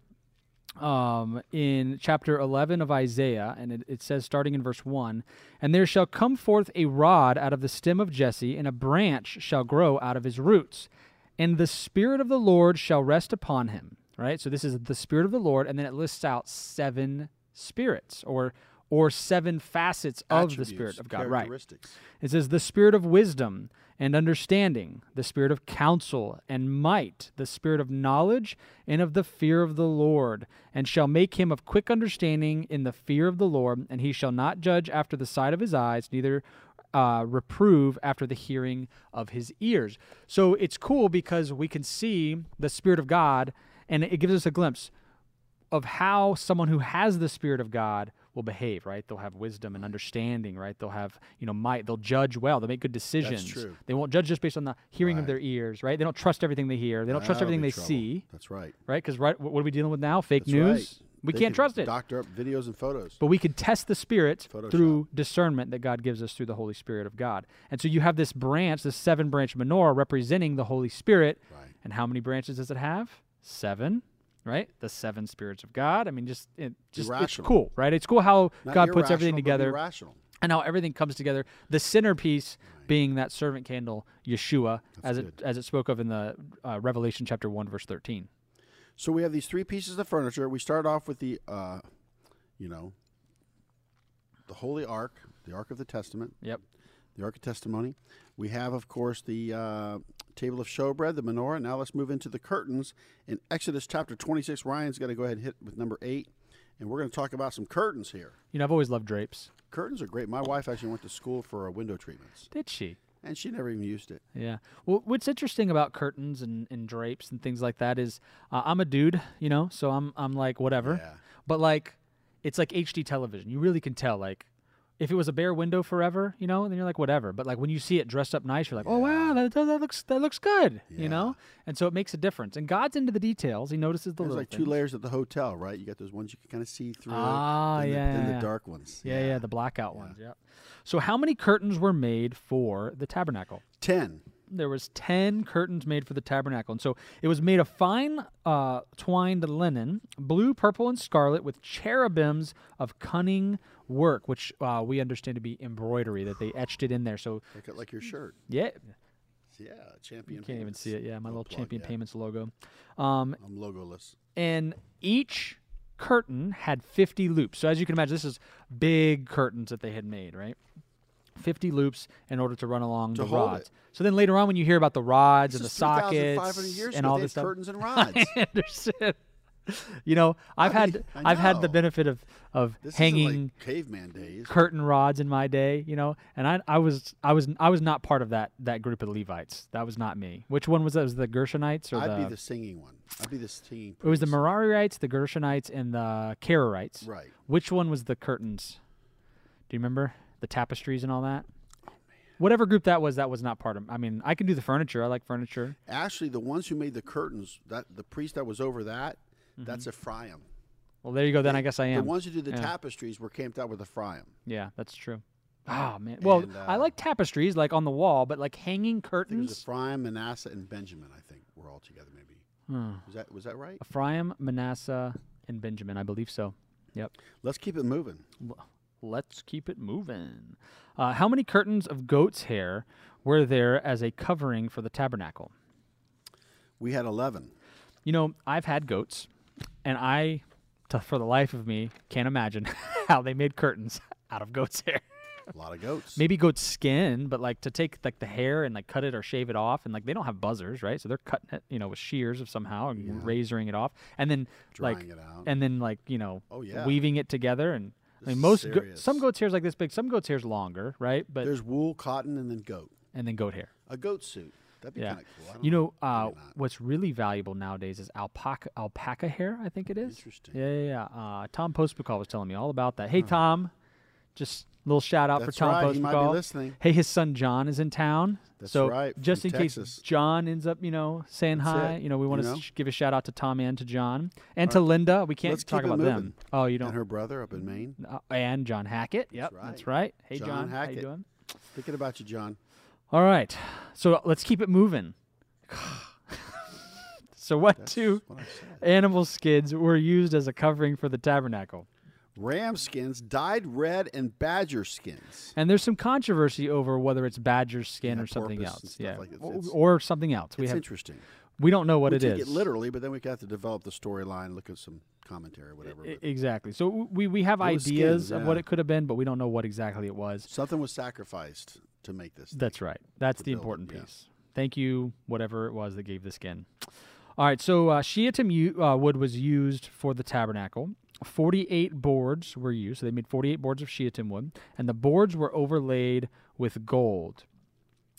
um, in chapter 11 of Isaiah, and it, it says, starting in verse 1 And there shall come forth a rod out of the stem of Jesse, and a branch shall grow out of his roots. And the Spirit of the Lord shall rest upon him. Right? So this is the Spirit of the Lord, and then it lists out seven spirits or or seven facets of the Spirit of God. Right. It says, the spirit of wisdom and understanding, the spirit of counsel and might, the spirit of knowledge and of the fear of the Lord, and shall make him of quick understanding in the fear of the Lord, and he shall not judge after the sight of his eyes, neither uh, reprove after the hearing of his ears. So it's cool because we can see the spirit of God, and it gives us a glimpse of how someone who has the spirit of God will behave, right? They'll have wisdom and understanding, right? They'll have, you know, might, they'll judge well, they'll make good decisions. true. They won't judge just based on the hearing of their ears, right? They don't trust everything they hear. They don't trust That'll everything they trouble. see, That's right. right? Cuz right what are we dealing with now? Fake That's news? right. We They can't can trust it. Doctor up videos and photos. But we can test the spirit Photoshop. through discernment that God gives us through the Holy Spirit of God. And so you have this branch, this seven branch menorah representing the Holy Spirit. Right. And how many branches does it have? Seven, right? The seven spirits of God. I mean, just it, just it's cool, right? It's cool how Not God puts everything together and how everything comes together. The centerpiece being that servant candle, Yeshua, as it as it spoke of in the uh, Revelation chapter one, verse thirteen. So we have these three pieces of furniture. We start off with the, uh, you know, the Holy Ark, the Ark of the Testament, Yep. the Ark of Testimony. We have, of course, the uh, table of showbread, the menorah. Now let's move into the curtains. In Exodus chapter 26, Ryan's got to go ahead and hit with number eight. And we're going to talk about some curtains here. You know, I've always loved drapes. Curtains are great. My wife actually went to school for uh, window treatments, Did she? and she never even used it. Yeah. Well, what's interesting about curtains and, and drapes and things like that is uh, I'm a dude, you know, so I'm I'm like whatever. Yeah. But like, it's like HD television. You really can tell like. If it was a bare window forever, you know, then you're like whatever. But like when you see it dressed up nice, you're like, oh wow, that, that, looks that looks good, you know. And so it makes a difference. And God's into the details. He notices the There's little like two layers at the hotel, right? You got those ones you can kind of see through. Ah, then yeah, The, yeah, the dark ones. Yeah, yeah, the blackout ones. Yeah. So how many curtains were made for the tabernacle? Ten. there was 10 curtains made for the tabernacle and so it was made of fine uh, twined linen blue purple and scarlet with cherubims of cunning work which uh, we understand to be embroidery that they etched it in there so Like, like your shirt. yeah Yeah, champion. you can't even see it yeah my little plug, champion yeah. payments logo um, I'm logoless. and each curtain had 50 loops so as you can imagine this is big curtains that they had made right 50 loops in order to run along To the hold rods it. so then later on when you hear about the rods This and the sockets and all this stuff curtains and rods. I understand. You know, I've I had mean, I've had the benefit of of This hanging like caveman days. curtain rods in my day, you know, and I I was I was I was not part of that that group of Levites. That was not me. Which one was that? Was the Gershonites or the. I'd the, be the singing one. I'd be the singing. It was the. Merarites, the Gershonites, and the Karaites. Right. Which one was the curtains? Do you remember the tapestries and all that? Oh, Whatever group that was, that was not part of. I mean, I can do the furniture. I like furniture. Actually, the ones who made the curtains, that the priest that was over that, that's a Ephraim. Well, there you go. Then I guess I am. The ones who do the Yeah. tapestries were camped out with Ephraim. Yeah, that's true. Oh man. Well, And, I uh, like tapestries like on the wall, but like hanging I think it curtains. Ephraim, Manasseh, and Benjamin. I think were all together. Maybe Hmm. was that was that right? Ephraim, Manasseh, and Benjamin. I believe so. Yep. Let's keep it moving. Let's keep it moving. Uh, how many curtains of goat's hair were there as a covering for the tabernacle? We had eleven. You know, I've had goats, and I, to, for the life of me, can't imagine how they made curtains out of goat's hair. A lot of goats. Maybe goat skin, but like to take like the hair and like cut it or shave it off, and like they don't have buzzers, right? So they're cutting it, you know, with shears of somehow and Yeah. razoring it off, and then drying like it out. and then like you know Oh, yeah. weaving it together and I mean most go- some goats hair's like this big some goats hair's longer right but There's wool, cotton, and then goat. and then goat hair A goat suit. That'd be yeah kind of cool. You know uh, what's really valuable nowadays is alpaca alpaca hair I think it is Interesting. yeah yeah yeah uh, Tom Postbukal was telling me all about that hey Tom just a little shout out That's for Tom right. Postbukal He might be listening. hey his son John is in town That's so right, just in from case John ends up you know saying That's hi it, you know we want you to know? give a shout out to Tom and to John and to Linda we can't Let's talk about moving. them oh you don't And her brother up in Maine. Uh, and John Hackett. Yep, right. that's right. Hey, John John, how you doing? Thinking about you, John. All right, so let's keep it moving. so, what That's two what animal skins were used as a covering for the tabernacle? Ram skins, dyed red, and badger skins. And there's some controversy over whether it's badger skin Yeah, or something else. Yeah, like or, It's- or something else. We It's have interesting. We don't know what it is. we it take is. it literally, but then we have to develop the storyline, look at some commentary, whatever. I- exactly. So we we have ideas skins, of what it could have been, but we don't know what exactly it was. something was sacrificed to make this. thing. That's right. That's the build it, important yeah. piece. Thank you, whatever it was that gave the skin. All right, so uh, shittim uh, wood was used for the tabernacle. 48 boards were used. So they made 48 boards of shittim wood, and the boards were overlaid with gold.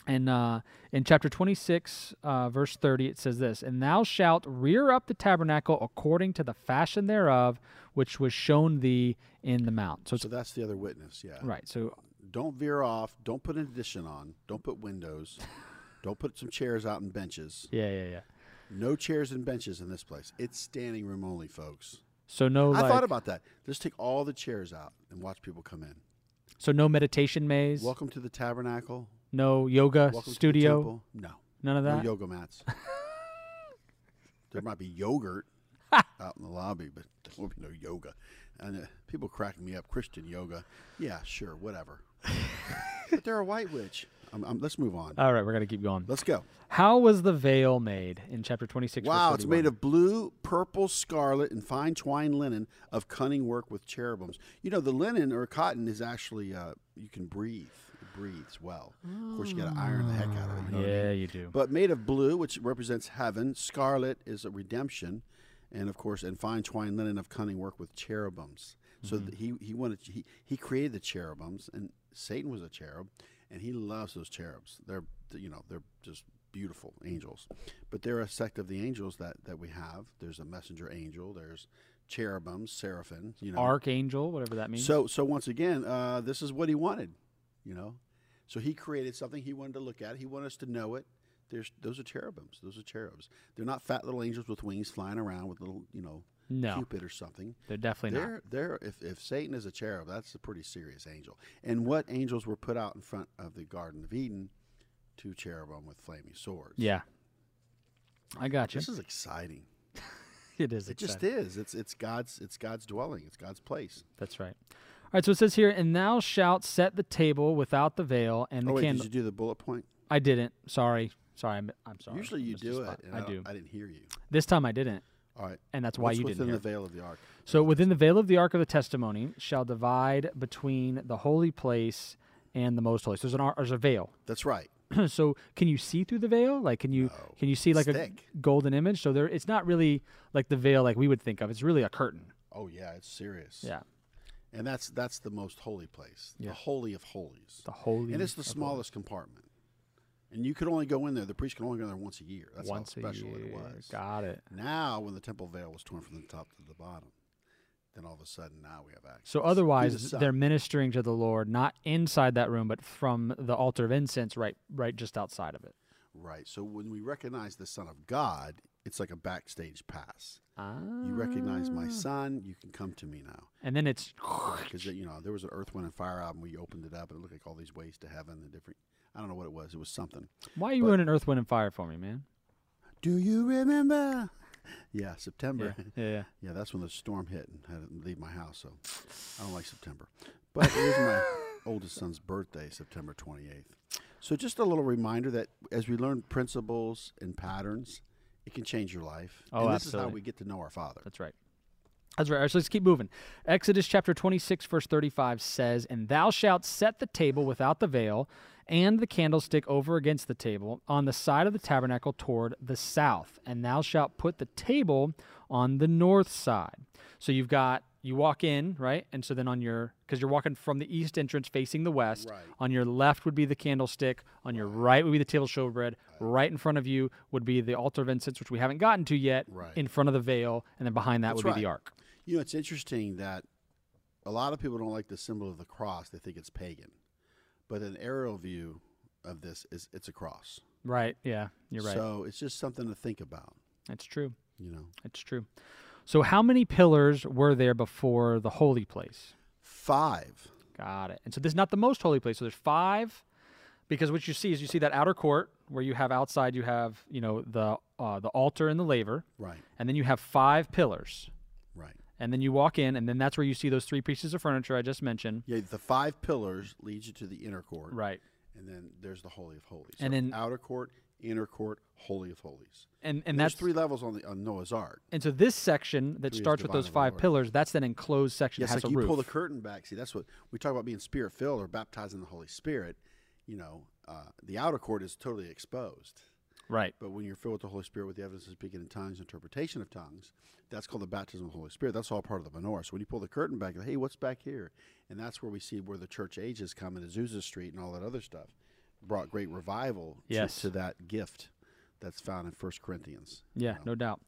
And uh, in chapter 26, uh, verse 30, it says this And thou shalt rear up the tabernacle according to the fashion thereof, which was shown thee in the mount. So So that's the other witness. Yeah. right. So Don't veer off. Don't put an addition on. Don't put windows. don't put some chairs out and benches. yeah, yeah, yeah. No chairs and benches in this place. It's standing room only, folks. So no, I like, thought about that. Just take all the chairs out and watch people come in. so no meditation maze. Welcome to the tabernacle. No yoga Welcome studio. No. None of that. No yoga mats. there might be yogurt out in the lobby, but there won't be no yoga. And uh, people cracking me up. Christian yoga. Yeah, sure, whatever. But they're a white witch. Um, um, let's move on. All right, we're gonna keep going. Let's go. How was the veil made in chapter twenty-six? Wow, it's made of blue, purple, scarlet, and fine twined linen of cunning work with cherubims. You know, the linen or cotton is actually, uh, you can breathe. It breathes well. Of course, you got to iron the heck out of it. You know what I mean? Yeah, you do. But made of blue, which represents heaven. Scarlet is a redemption, and of course, and fine twined linen of cunning work with cherubims. So th- he he wanted he he created the cherubims, and Satan was a cherub, and he loves those cherubs. They're you know they're just beautiful angels, but they're a sect of the angels that that we have. There's a messenger angel. There's cherubims, seraphim. You know, Archangel, whatever that means. so so once again, uh, this is what he wanted, you know. So he created something he wanted to look at. He wanted us to know it. There's those are cherubims. Those are cherubs. They're not fat little angels with wings flying around with little, you know, no, Cupid or something. they're definitely not. They're they're if, if Satan is a cherub, that's a pretty serious angel. And what angels were put out in front of the Garden of Eden? Two cherubim with flaming swords. Yeah, I got you. This is exciting. it is. It just is. It's it's God's it's God's dwelling. It's God's place. That's right. All right, so it says here, and thou shalt set the table without the veil and the Oh wait, candle. did you do the bullet point? I didn't. Sorry, sorry. I'm, I'm sorry. Usually you do spot. it. and I don't- do. I didn't hear you. This time I didn't, All right. and that's why What's you didn't. the Hear. veil of the ark? So within the veil of the ark of the testimony shall divide between the holy place and the most holy. So there's an ar- there's a veil. That's right. so can you see through the veil? Like can you No. can you see like It's a thick. golden image? So there it's not really like the veil like we would think of. It's really a curtain. Oh yeah, it's serious. Yeah. And that's that's the most holy place, Yeah. the holy of holies, The holy and it's the smallest compartment. And you could only go in there. The priest could only go in there once a year. That's once how a special year. it was. Got it. Now, when the temple veil was torn from the top to the bottom, then all of a sudden now we have access. So through the otherwise they're ministering to the Lord not inside that room but from the altar of incense right right just outside of it. right. So when we recognize the Son of God, it's like a backstage pass. Ah. You recognize my Son, you can come to me now. And then it's because you know there was an Earth, Wind, and Fire album. We opened it up, and it looked like all these ways to heaven and different. I don't know what it was. It was something. Why are you But- ruining Earth, Wind, and Fire for me, man? Do you remember? Yeah, September. Yeah, yeah, yeah. Yeah, that's when the storm hit and had to leave my house. So I don't like September. But it is my oldest son's birthday, September 28th. So just a little reminder that as we learn principles and patterns, it can change your life. Oh, and this is how we get to know our Father. That's right. That's right. So let's keep moving. Exodus chapter 26, verse 35 says, And thou shalt set the table without the veil, and the candlestick over against the table, on the side of the tabernacle toward the south. And thou shalt put the table on the north side. So you've got, you walk in, right? And so then on your, because you're walking from the east entrance facing the west, Right. on your left would be the candlestick, on your right would be the table of showbread, right in front of you would be the altar of incense, which we haven't gotten to yet, Right. in front of the veil, and then behind that That's would be the ark. You know, it's interesting that a lot of people don't like the symbol of the cross. They think it's pagan. But an aerial view of this is it's a cross. Right. Yeah, you're right. So it's just something to think about, It's true. you know. It's true. So how many pillars were there before the holy place? Five. Got it. And so this is not the most holy place. So there's five, because what you see is you see that outer court where you have outside you have you know the uh, the altar and the laver, Right. and then you have five pillars, Right. and then you walk in, and then that's where you see those three pieces of furniture I just mentioned. Yeah, the five pillars lead you to the inner court. Right. And then there's the Holy of Holies. And So then- outer court, inner court, holy of holies. And and There's that's three levels on the on Noah's Ark. and so this section that Three starts with those five pillars, that's an enclosed section Yes, that has like a you roof. pull the curtain back. See, that's what we talk about being spirit filled or baptized in the Holy Spirit. You know, uh, the outer court is totally exposed. right. But when you're filled with the Holy Spirit with the evidence of speaking in tongues, interpretation of tongues, that's called the baptism of the Holy Spirit. That's all part of the menorah. So when you pull the curtain back, hey, what's back here? And that's where we see where the church ages come in Azusa Street and all that other stuff brought great revival to, Yes. to that gift that's found in First Corinthians. Yeah, know. no doubt.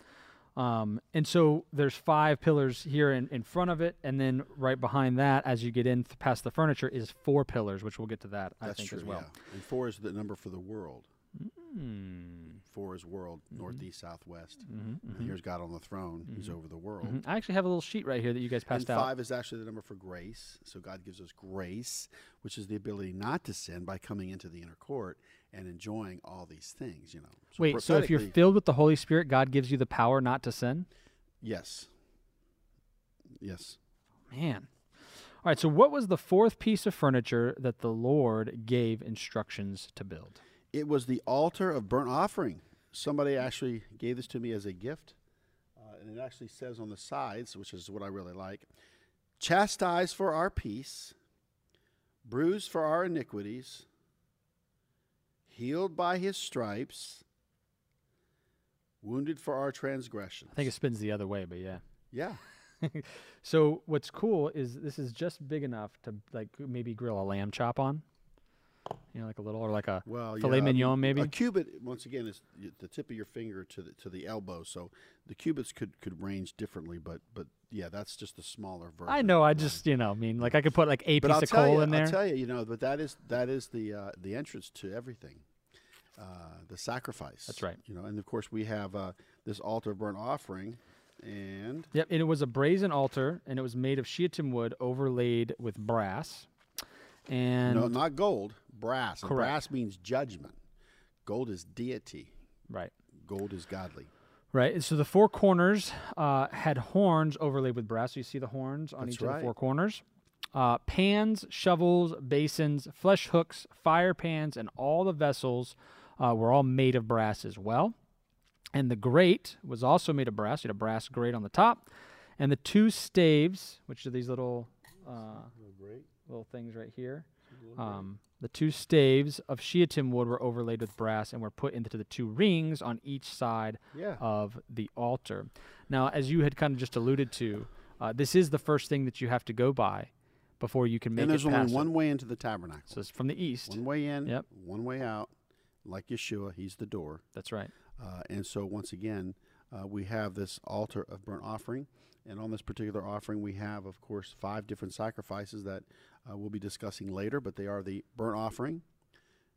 Um, and so there's five pillars here in, in front of it, and then right behind that, as you get in th- past the furniture, is four pillars, which we'll get to that I think true, as well. yeah. And four is the number for the world. Hmm. Four his world, northeast, southwest. Mhm, And here's God on the throne. He's over the world. mhm. I actually have a little sheet right here that you guys And passed out. five is actually the number for grace. So God gives us grace, which is the ability not to sin by coming into the inner court and enjoying all these things. You know. Wait, so if you're filled with the Holy Spirit, God gives you the power not to sin? yes, yes. Man. All right, so what was the fourth piece of furniture that the Lord gave instructions to build? It was the altar of burnt offering. Somebody actually gave this to me as a gift, uh, and it actually says on the sides, which is what I really like: "Chastised for our peace, bruised for our iniquities, healed by His stripes, wounded for our transgressions." I think it spins the other way, but yeah. yeah, So what's cool is this is just big enough to like maybe grill a lamb chop on. You know, like a little or like a well, Filet yeah, I mean, mignon, maybe? a cubit. Once again, is the tip of your finger to the to the elbow. So the cubits could could range differently, but but yeah, that's just the smaller version. I know, I just you know, I mean like I could put like a But piece I'll of coal you, in there. I'll tell you, you know, but that is that is the uh, the entrance to everything, uh, the sacrifice. That's right. You know, and of course we have uh, this altar of burnt offering, and Yep, and it was a brazen altar, and it was made of shittim wood overlaid with brass. And no, not gold, brass. Correct. brass means judgment. Gold is deity. right, Gold is godly. right. And so the four corners uh, had horns overlaid with brass. So you see the horns on That's each of the four corners. Uh, pans, shovels, basins, flesh hooks, fire pans, and all the vessels uh, were all made of brass as well. And the grate was also made of brass. You had a brass grate on the top, and the two staves, which are these little uh, Great. Little things right here. Um, the two staves of shittim wood were overlaid with brass and were put into the two rings on each side Yeah. of the altar. Now, as you had kind of just alluded to, uh, this is the first thing that you have to go by before you can make and there's only it. one way into the tabernacle. So it's from the east. One way in, Yep. one way out. Like Yeshua, he's the door. That's right. Uh, and so, once again, uh, we have this altar of burnt offering. And on this particular offering, we have, of course, five different sacrifices that uh, we'll be discussing later, but they are the burnt offering,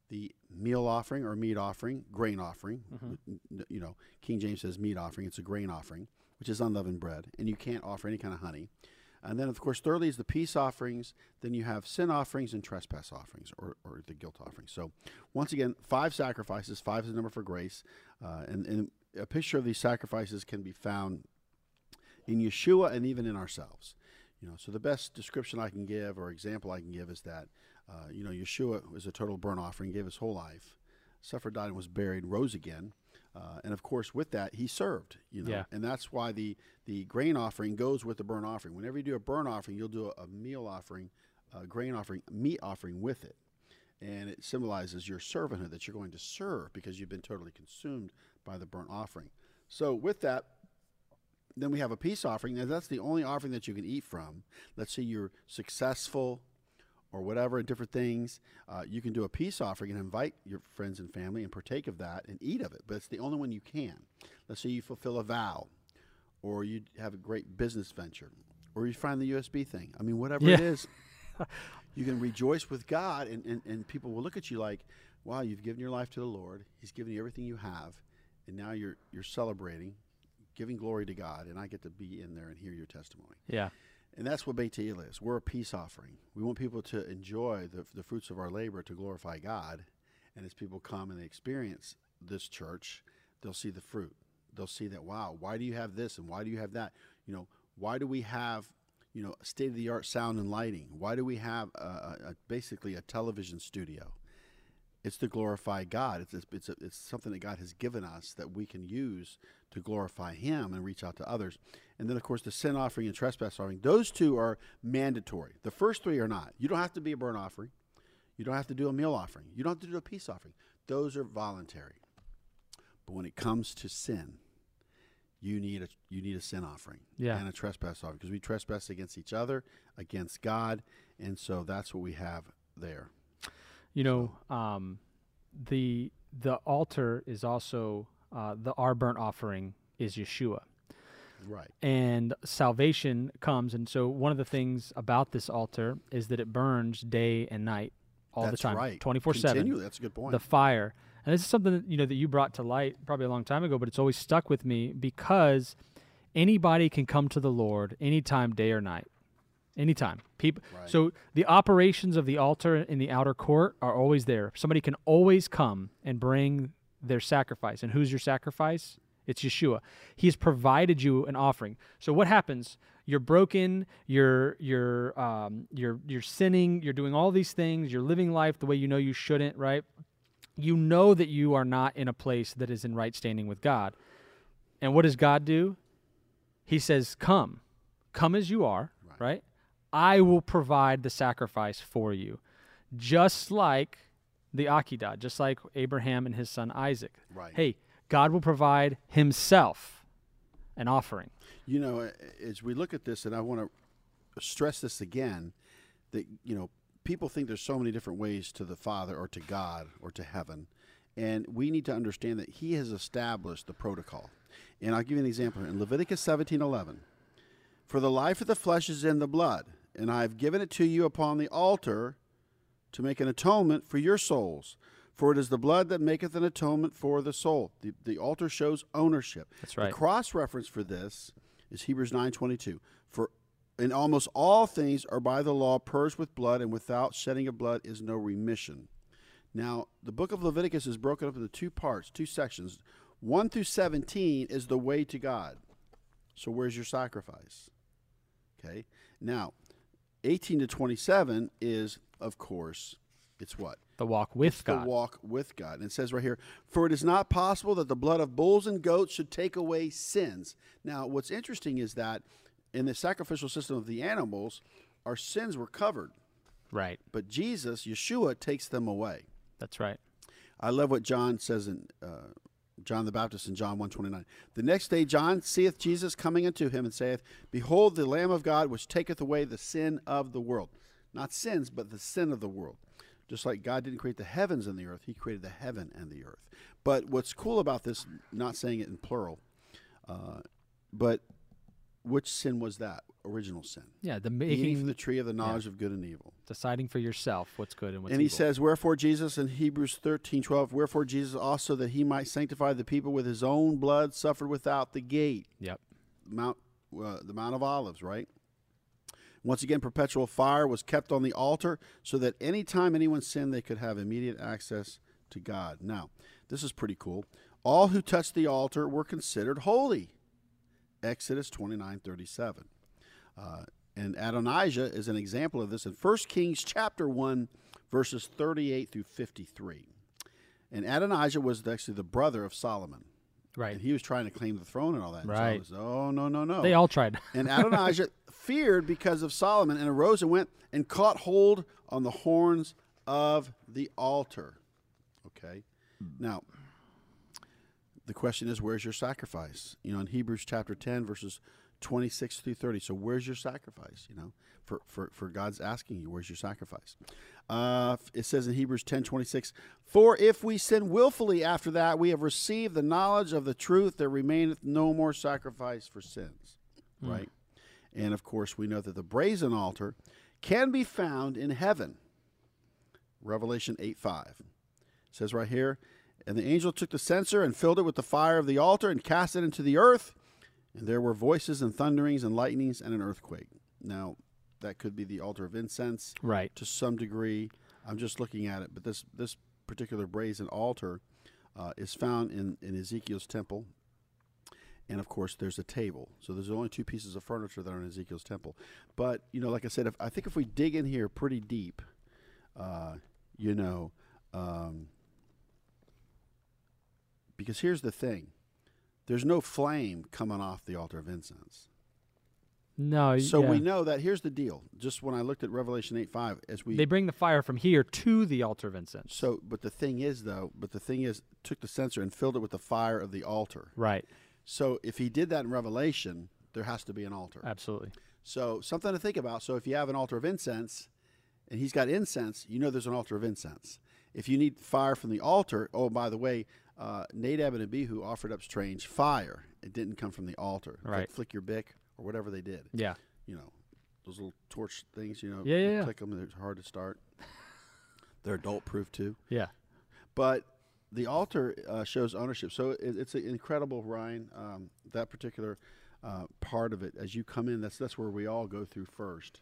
the meal offering or meat offering, grain offering. N- You know, King James says meat offering, it's a grain offering, which is unleavened bread. And you can't offer any kind of honey. And then, of course, thirdly is the peace offerings. Then you have sin offerings and trespass offerings, or, or the guilt offerings. So, once again, five sacrifices. Five is the number for grace. Uh, and, and a picture of these sacrifices can be found in Yeshua and even in ourselves. You know, so the best description I can give or example I can give is that, uh, you know, Yeshua was a total burnt offering, gave his whole life, suffered, died, and was buried, rose again. Uh, and of course, with that, he served. You know, Yeah. and that's why the the grain offering goes with the burnt offering. Whenever you do a burnt offering, you'll do a, a meal offering, a grain offering, meat offering with it, and it symbolizes your servanthood that you're going to serve because you've been totally consumed by the burnt offering. So with that, then we have a peace offering. Now that's the only offering that you can eat from. Let's say you're successful or whatever in different things. Uh, you can do a peace offering and invite your friends and family and partake of that and eat of it. But it's the only one you can. Let's say you fulfill a vow, or you have a great business venture, or you find the USB thing. I mean, whatever it Yeah. is, you can rejoice with God, and, and, and people will look at you like, wow, you've given your life to the Lord. He's given you everything you have, and now you're you're celebrating, giving glory to God, and I get to be in there and hear your testimony. Yeah. And that's what Beit is. We're a peace offering. We want people to enjoy the, the fruits of our labor to glorify God. And as people come and they experience this church, they'll see the fruit. They'll see that, wow, why do you have this and why do you have that? You know, why do we have, you know, state of the art sound and lighting? Why do we have a, a, basically a television studio? It's to glorify God. It's it's it's, a, it's something that God has given us that we can use to glorify Him and reach out to others. And then, of course, the sin offering and trespass offering. Those two are mandatory. The first three are not. You don't have to be a burnt offering. You don't have to do a meal offering. You don't have to do a peace offering. Those are voluntary. But when it comes to sin, you need a you need a sin offering Yeah. and a trespass offering because we trespass against each other, against God, and so that's what we have there. You know, um, the the altar is also uh, the our burnt offering is Yeshua, Right. and salvation comes. And so one of the things about this altar is that it burns day and night, all That's the time, right. twenty four seven. That's a good point. The fire, and this is something that, you know that you brought to light probably a long time ago, but it's always stuck with me because anybody can come to the Lord anytime, day or night, anytime. People. Right. So the operations of the altar in the outer court are always there. Somebody can always come and bring their sacrifice. And who's your sacrifice? It's Yeshua. He has provided you an offering. So what happens? You're broken. You're you're um, you're you're sinning. You're doing all these things. You're living life the way you know you shouldn't. Right? You know that you are not in a place that is in right standing with God. And what does God do? He says, "Come, come as you are." Right. I will provide the sacrifice for you, just like the Akedah, just like Abraham and his son Isaac. Right. Hey, God will provide Himself an offering. You know, as we look at this, and I want to stress this again, that you know, people think there's so many different ways to the Father or to God or to heaven, and we need to understand that He has established the protocol. And I'll give you an example in Leviticus 17:11. For the life of the flesh is in the blood, and I have given it to you upon the altar to make an atonement for your souls. For it is the blood that maketh an atonement for the soul. The, the altar shows ownership. That's right. The cross reference for this is Hebrews 9:22. For in almost all things are by the law purged with blood, and without shedding of blood is no remission. Now, the book of Leviticus is broken up into two parts, two sections. 1 through 17 is the way to God. So where's your sacrifice? Okay. Now, 18 to 27 is, of course, it's what? The walk with It's God. The walk with God. And it says right here, for it is not possible that the blood of bulls and goats should take away sins. Now, what's interesting is that in the sacrificial system of the animals, our sins were covered, right. but Jesus, Yeshua, takes them away. That's right. I love what John says in uh, John the Baptist in John 129. The next day John seeth Jesus coming unto him and saith, Behold the Lamb of God which taketh away the sin of the world. Not sins, but the sin of the world. Just like God didn't create the heavens and the earth, he created the heaven and the earth. But what's cool about this, not saying it in plural, uh, but which sin was that? Original sin. Yeah. The Eating from the tree of the knowledge of good and evil. deciding for yourself what's good and what's and he evil. says, Wherefore Jesus in Hebrews thirteen twelve, wherefore Jesus also that he might sanctify the people with his own blood suffered without the gate. Yep. Mount uh, the Mount of Olives, right? Once again, perpetual fire was kept on the altar so that any time anyone sinned, they could have immediate access to God. Now, this is pretty cool. All who touched the altar were considered holy. Exodus twenty nine thirty seven. Uh, and Adonijah is an example of this in 1 Kings chapter 1, verses 38 through 53. And Adonijah was actually the brother of Solomon. Right. And he was trying to claim the throne and all that. And Right. Oh, no, no, no. They all tried. and Adonijah feared because of Solomon and arose and went and caught hold on the horns of the altar. Okay. Now, the question is, where's your sacrifice? You know, in Hebrews chapter 10, verses 26 through 30. So, where's your sacrifice? You know, for, for, for God's asking you, where's your sacrifice? Uh, it says in Hebrews 10 26, For if we sin willfully after that, we have received the knowledge of the truth, there remaineth no more sacrifice for sins. Right? And of course, we know that the brazen altar can be found in heaven. Revelation 8 5. It says right here, And the angel took the censer and filled it with the fire of the altar and cast it into the earth. And there were voices and thunderings and lightnings and an earthquake. Now, that could be the altar of incense right. to some degree. I'm just looking at it, but this this particular brazen altar uh, is found in, in Ezekiel's temple. And of course, there's a table. So there's only two pieces of furniture that are in Ezekiel's temple. But you know, like I said, if, I think if we dig in here pretty deep, uh, you know, Um, because here's the thing there's no flame coming off the altar of incense. No, So yeah. we know that here's the deal. Just when I looked at Revelation 8 5, as we they bring the fire from here to the altar of incense. So, but the thing is, though, but the thing is, took the censer and filled it with the fire of the altar. right, So, if he did that in Revelation, there has to be an altar. absolutely. So, something to think about. So, if you have an altar of incense, and he's got incense, you know there's an altar of incense. If you need fire from the altar, oh, by the way, uh, Nadab and Abihu offered up strange fire. It didn't come from the altar. It's Like Right. flick your Bic or whatever they did. Yeah, You know, those little torch things. You know, Yeah, you yeah, click them. They're hard to start. They're adult proof too. yeah, But the altar uh, shows ownership. So it, it's incredible, Ryan. Um, that particular uh, part of it, as you come in, that's that's where we all go through first,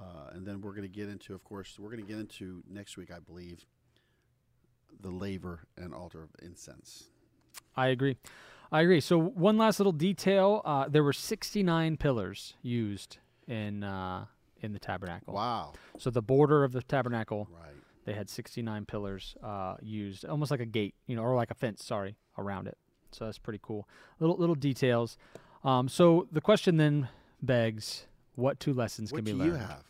uh, and then we're going to get into, of course, we're going to get into next week, I believe, the laver and altar of incense. I agree. I agree. So one last little detail: uh, there were 69 pillars used in uh, in the tabernacle. Wow! So the border of the tabernacle, Right. they had 69 pillars uh, used, almost like a gate, you know, or like a fence. Sorry, around it. So that's pretty cool. Little little details. Um, so the question then begs: What two lessons What can be do learned? you have?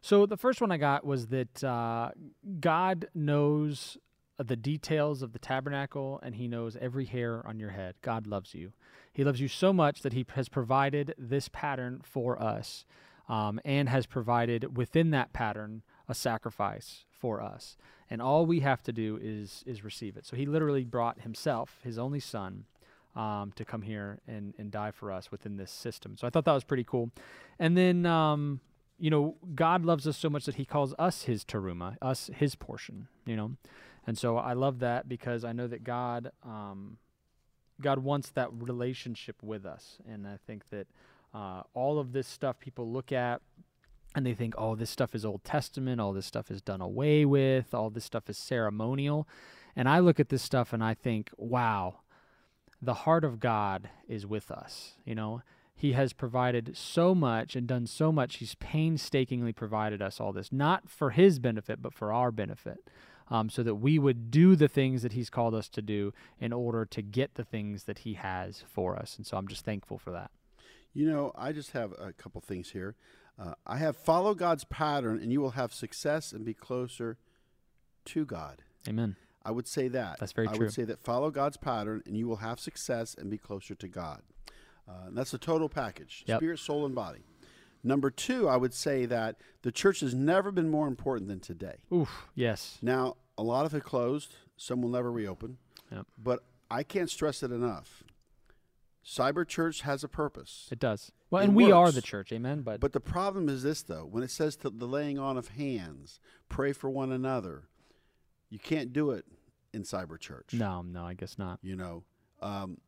So the first one I got was that uh, God knows the details of the tabernacle, and He knows every hair on your head. God loves you. He loves you so much that He has provided this pattern for us, um, and has provided within that pattern a sacrifice for us. And all we have to do is is receive it. So He literally brought Himself, His only Son. Um, to come here and, and die for us within this system. So I thought that was pretty cool. And then um, you know, God loves us so much that He calls us His teruma, us His portion. You know, and so I love that because I know that God, um, God wants that relationship with us, and I think that uh, all of this stuff people look at and they think, oh, this stuff is Old Testament, all this stuff is done away with, all this stuff is ceremonial, and I look at this stuff and I think, wow, the heart of God is with us. You know, he has provided so much and done so much. He's painstakingly provided us all this, not for his benefit, but for our benefit, um, so that we would do the things that he's called us to do in order to get the things that he has for us. And so I'm just thankful for that. You know, I just have a couple things here. Uh, I have follow God's pattern, and you will have success and be closer to God. Amen. I would say that. That's very I true. would say that follow God's pattern, and you will have success and be closer to God. Uh, and that's a total package Yep. spirit, soul, and body. Number two, I would say that the church has never been more important than today. Oof. Yes. Now, a lot of it closed, some will never reopen. Yep. But I can't stress it enough. Cyber church has a purpose. It does. Well, It and we are the church. Amen. But, But the problem is this, though. When it says to the laying on of hands, pray for one another, you can't do it in cyber church. no, no, I guess not. You know, um,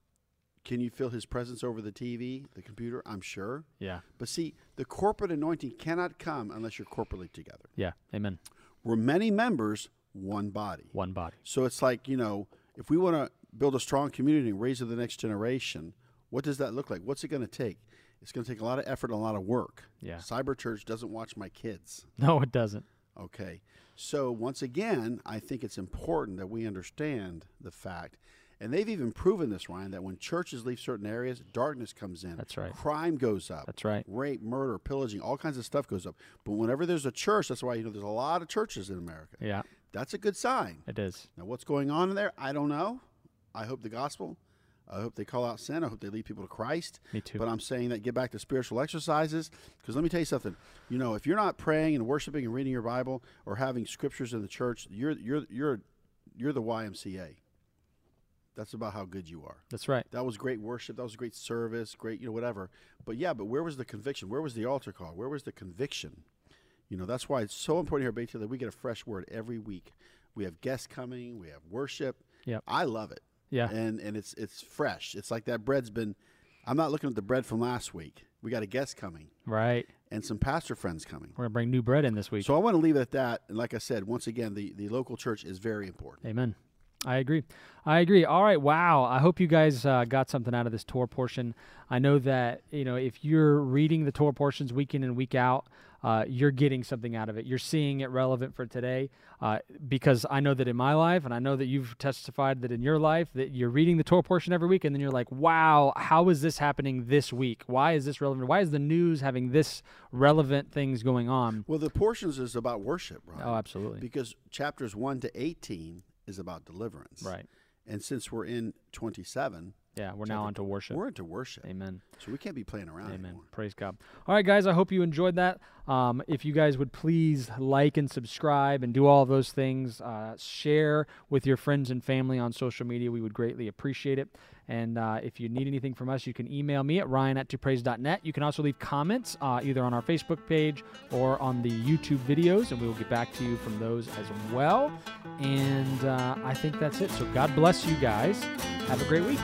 can you feel his presence over the TV, the computer? I'm sure. Yeah. But see, the corporate anointing cannot come unless you're corporately together. Yeah. Amen. We're many members, one body. One body. So it's like, you know, if we want to build a strong community and raise the next generation, what does that look like? What's it going to take? It's going to take a lot of effort and a lot of work. Yeah. Cyber Church doesn't watch my kids. No, it doesn't. Okay. So once again, I think it's important that we understand the fact, and they've even proven this, Ryan, that when churches leave certain areas, darkness comes in. That's right. Crime goes up. That's right. Rape, murder, pillaging, all kinds of stuff goes up. But whenever there's a church, that's why you know there's a lot of churches in America. Yeah, That's a good sign. it is. Now, what's going on in there? I don't know. I hope the gospel. I hope they call out sin. I hope they lead people to Christ. Me too. But I'm saying that get back to spiritual exercises because let me tell you something. You know, if you're not praying and worshiping and reading your Bible or having scriptures in the church, you're you're you're you're the YMCA. That's about how good you are. That's right. That was great worship. That was great service. Great, you know, whatever. But yeah, but where was the conviction? Where was the altar call? Where was the conviction? You know, that's why it's so important here at Bethel that we get a fresh word every week. We have guests coming. We have worship. Yep. I love it. Yeah. And and it's it's fresh. It's like that bread's been. I'm not looking at the bread from last week. We got a guest coming Right. and some pastor friends coming. We're gonna bring new bread in this week. So I want to leave it at that. And like I said, once again, the the local church is very important. Amen. I agree. I agree. All right. Wow. I hope you guys uh, got something out of this Torah portion. I know that you know if you're reading the Torah portions week in and week out, uh, you're getting something out of it. You're seeing it relevant for today. Uh, because I know that in my life, and I know that you've testified that in your life, that you're reading the Torah portion every week, and then you're like, wow, how is this happening this week? Why is this relevant? Why is the news having this relevant things going on? Well, the portions is about worship, right? Oh, absolutely. Because chapters 1 to 18 is about deliverance. Right. And since we're in 27, Yeah, we're now Chapter- on to worship. we're into worship. Amen. So we can't be playing around Amen. anymore. Praise God. All right, guys, I hope you enjoyed that. Um, if you guys would please like and subscribe and do all of those things, uh, share with your friends and family on social media, we would greatly appreciate it. And uh, if you need anything from us, you can email me at ryan at topraise.net. You can also leave comments uh, either on our Facebook page or on the YouTube videos, and we will get back to you from those as well. And uh, I think that's it. So God bless you guys. Have a great week.